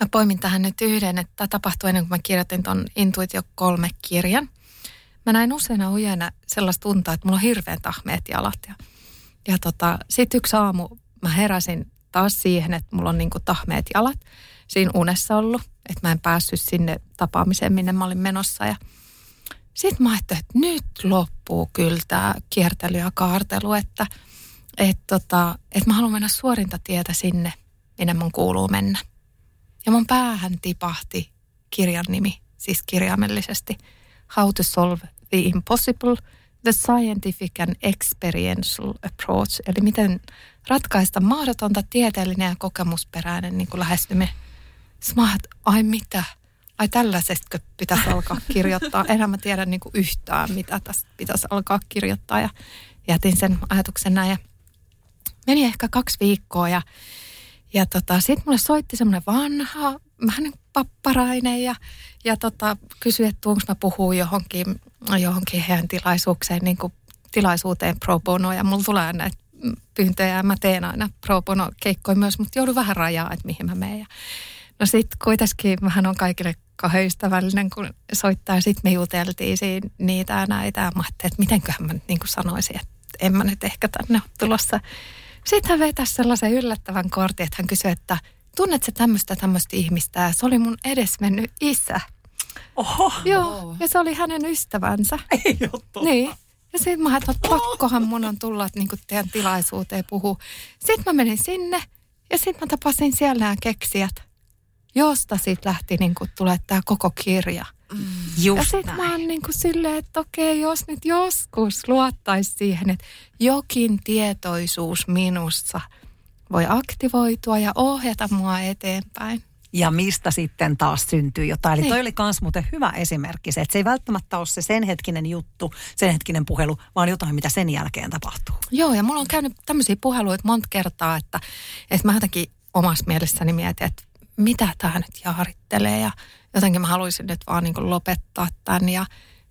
mä poimin tähän nyt yhden, että tämä tapahtui ennen kuin mä kirjoitin ton Intuitio 3 kirjan. Mä näin useina ujena sellaista tuntaa, että mulla on hirveän tahmeet jalat. Ja, ja tota, sitten yksi aamu mä heräsin taas siihen, että mulla on niinku tahmeet jalat. Siinä unessa ollut, että mä en päässyt sinne tapaamiseen, minne mä olin menossa. Ja sitten mä ajattelin, että nyt loppuu kyllä tämä kiertely ja kaartelu, että et tota, et mä haluan mennä suorinta tietä sinne, minne mun kuuluu mennä. Ja mun päähän tipahti kirjan nimi, siis kirjaimellisesti How to Solve the Impossible, The Scientific and Experiential Approach, eli miten ratkaista mahdotonta tieteellinen ja kokemusperäinen niin lähestyminen. Ajattelin, ai mitä? Ai tällaisesta pitäisi alkaa kirjoittaa. Enhän mä tiedä niin kuin yhtään, mitä tästä pitäisi alkaa kirjoittaa. Ja jätin sen ajatuksen näin. Ja meni ehkä kaksi viikkoa ja, ja tota, sitten mulle soitti semmoinen vanha, vähän niin kuin papparainen ja, ja tota, kysyi, että tuonko mä puhuu johonkin, johonkin heidän tilaisuukseen, niin kuin tilaisuuteen pro bono ja mulla tulee näitä pyyntöjä ja mä teen aina pro bono keikkoja myös, mutta joudun vähän rajaa, että mihin mä menen. Ja No sitten kuitenkin vähän on kaikille kauhean ystävällinen, kun soittaa. Sitten me juteltiin siinä niitä ja näitä. Ja mä ajattelin, että mitenköhän mä nyt niin kuin sanoisin, että en mä nyt ehkä tänne ole tulossa. Sitten hän vetäisi sellaisen yllättävän kortin, että hän kysyi, että tunnetko tämmöistä tämmöistä ihmistä? Ja se oli mun edesmennyt isä. Oho, Joo, ja se oli hänen ystävänsä. ei ole totta. Niin. Ja sitten mä ajattelin, että pakkohan mun on tulla niin teidän tilaisuuteen puhua. Sitten mä menin sinne ja sitten mä tapasin siellä nämä keksijät, josta sitten lähti niin tulee tämä koko kirja. Just ja sitten mä oon niin kuin silleen, että okei, jos nyt joskus luottaisi siihen, että jokin tietoisuus minussa voi aktivoitua ja ohjata mua eteenpäin. ja mistä sitten taas syntyy jotain. Eli Niin. toi oli myös muuten hyvä esimerkki se, että se ei välttämättä ole se sen hetkinen juttu, sen hetkinen puhelu, vaan jotain, mitä sen jälkeen tapahtuu. Joo, ja mulla on käynyt tämmöisiä puheluita monta kertaa, että, että mä jotenkin omassa mielessäni mietin, että mitä tämä nyt jaarittelee ja jotenkin mä haluaisin nyt vaan niin kuin lopettaa tämän ja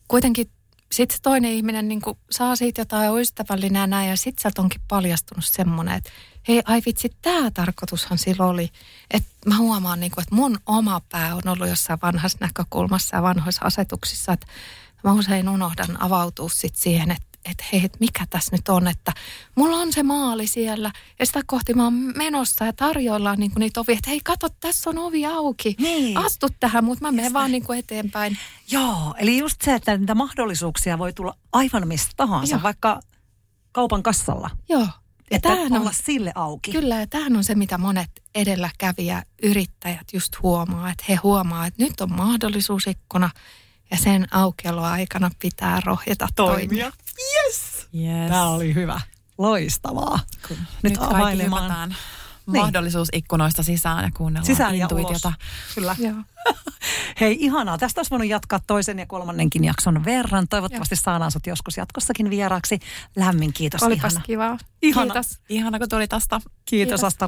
kuitenkin sitten toinen ihminen niin kuin saa siitä jotain ystävällinen ja näin ja sitten sieltä onkin paljastunut semmoinen, että hei ai vitsi, tämä tarkoitushan sillä oli. Että mä huomaan, niin kuin, että mun oma pää on ollut jossain vanhassa näkökulmassa ja vanhoissa asetuksissa, että mä usein unohdan avautua sitten siihen, että että hei, et mikä tässä nyt on, että mulla on se maali siellä ja sitä kohti mä oon menossa ja tarjoillaan niinku niitä ovia, että hei kato, tässä on ovi auki. Niin. Astu tähän, mutta mä menen vaan niinku eteenpäin. Joo, eli just se, että niitä mahdollisuuksia voi tulla aivan mistä tahansa, Joo. vaikka kaupan kassalla. Joo. Ja Että tämähän olla on, sille auki. kyllä, ja tämähän on se, mitä monet edelläkävijä yrittäjät just huomaa, että he huomaa, että nyt on mahdollisuusikkuna ja sen aukioloaikana pitää rohjeta toimia. Yes! Yes. Tämä oli hyvä. Loistavaa. Nyt, Nyt nyt kaikki availemaan. Niin. mahdollisuusikkunoista sisään ja kuunnellaan Sisään ja intuitiota. ulos. Kyllä. Joo. Hei, ihanaa. Tästä olisi voinut jatkaa toisen ja kolmannenkin jakson verran. Toivottavasti saadaan sut joskus jatkossakin vieraksi. Lämmin kiitos. Olipas ihana. kivaa. Ihana. Kiitos. Ihana, kun tuli tästä. Kiitos, Kiitos. Asta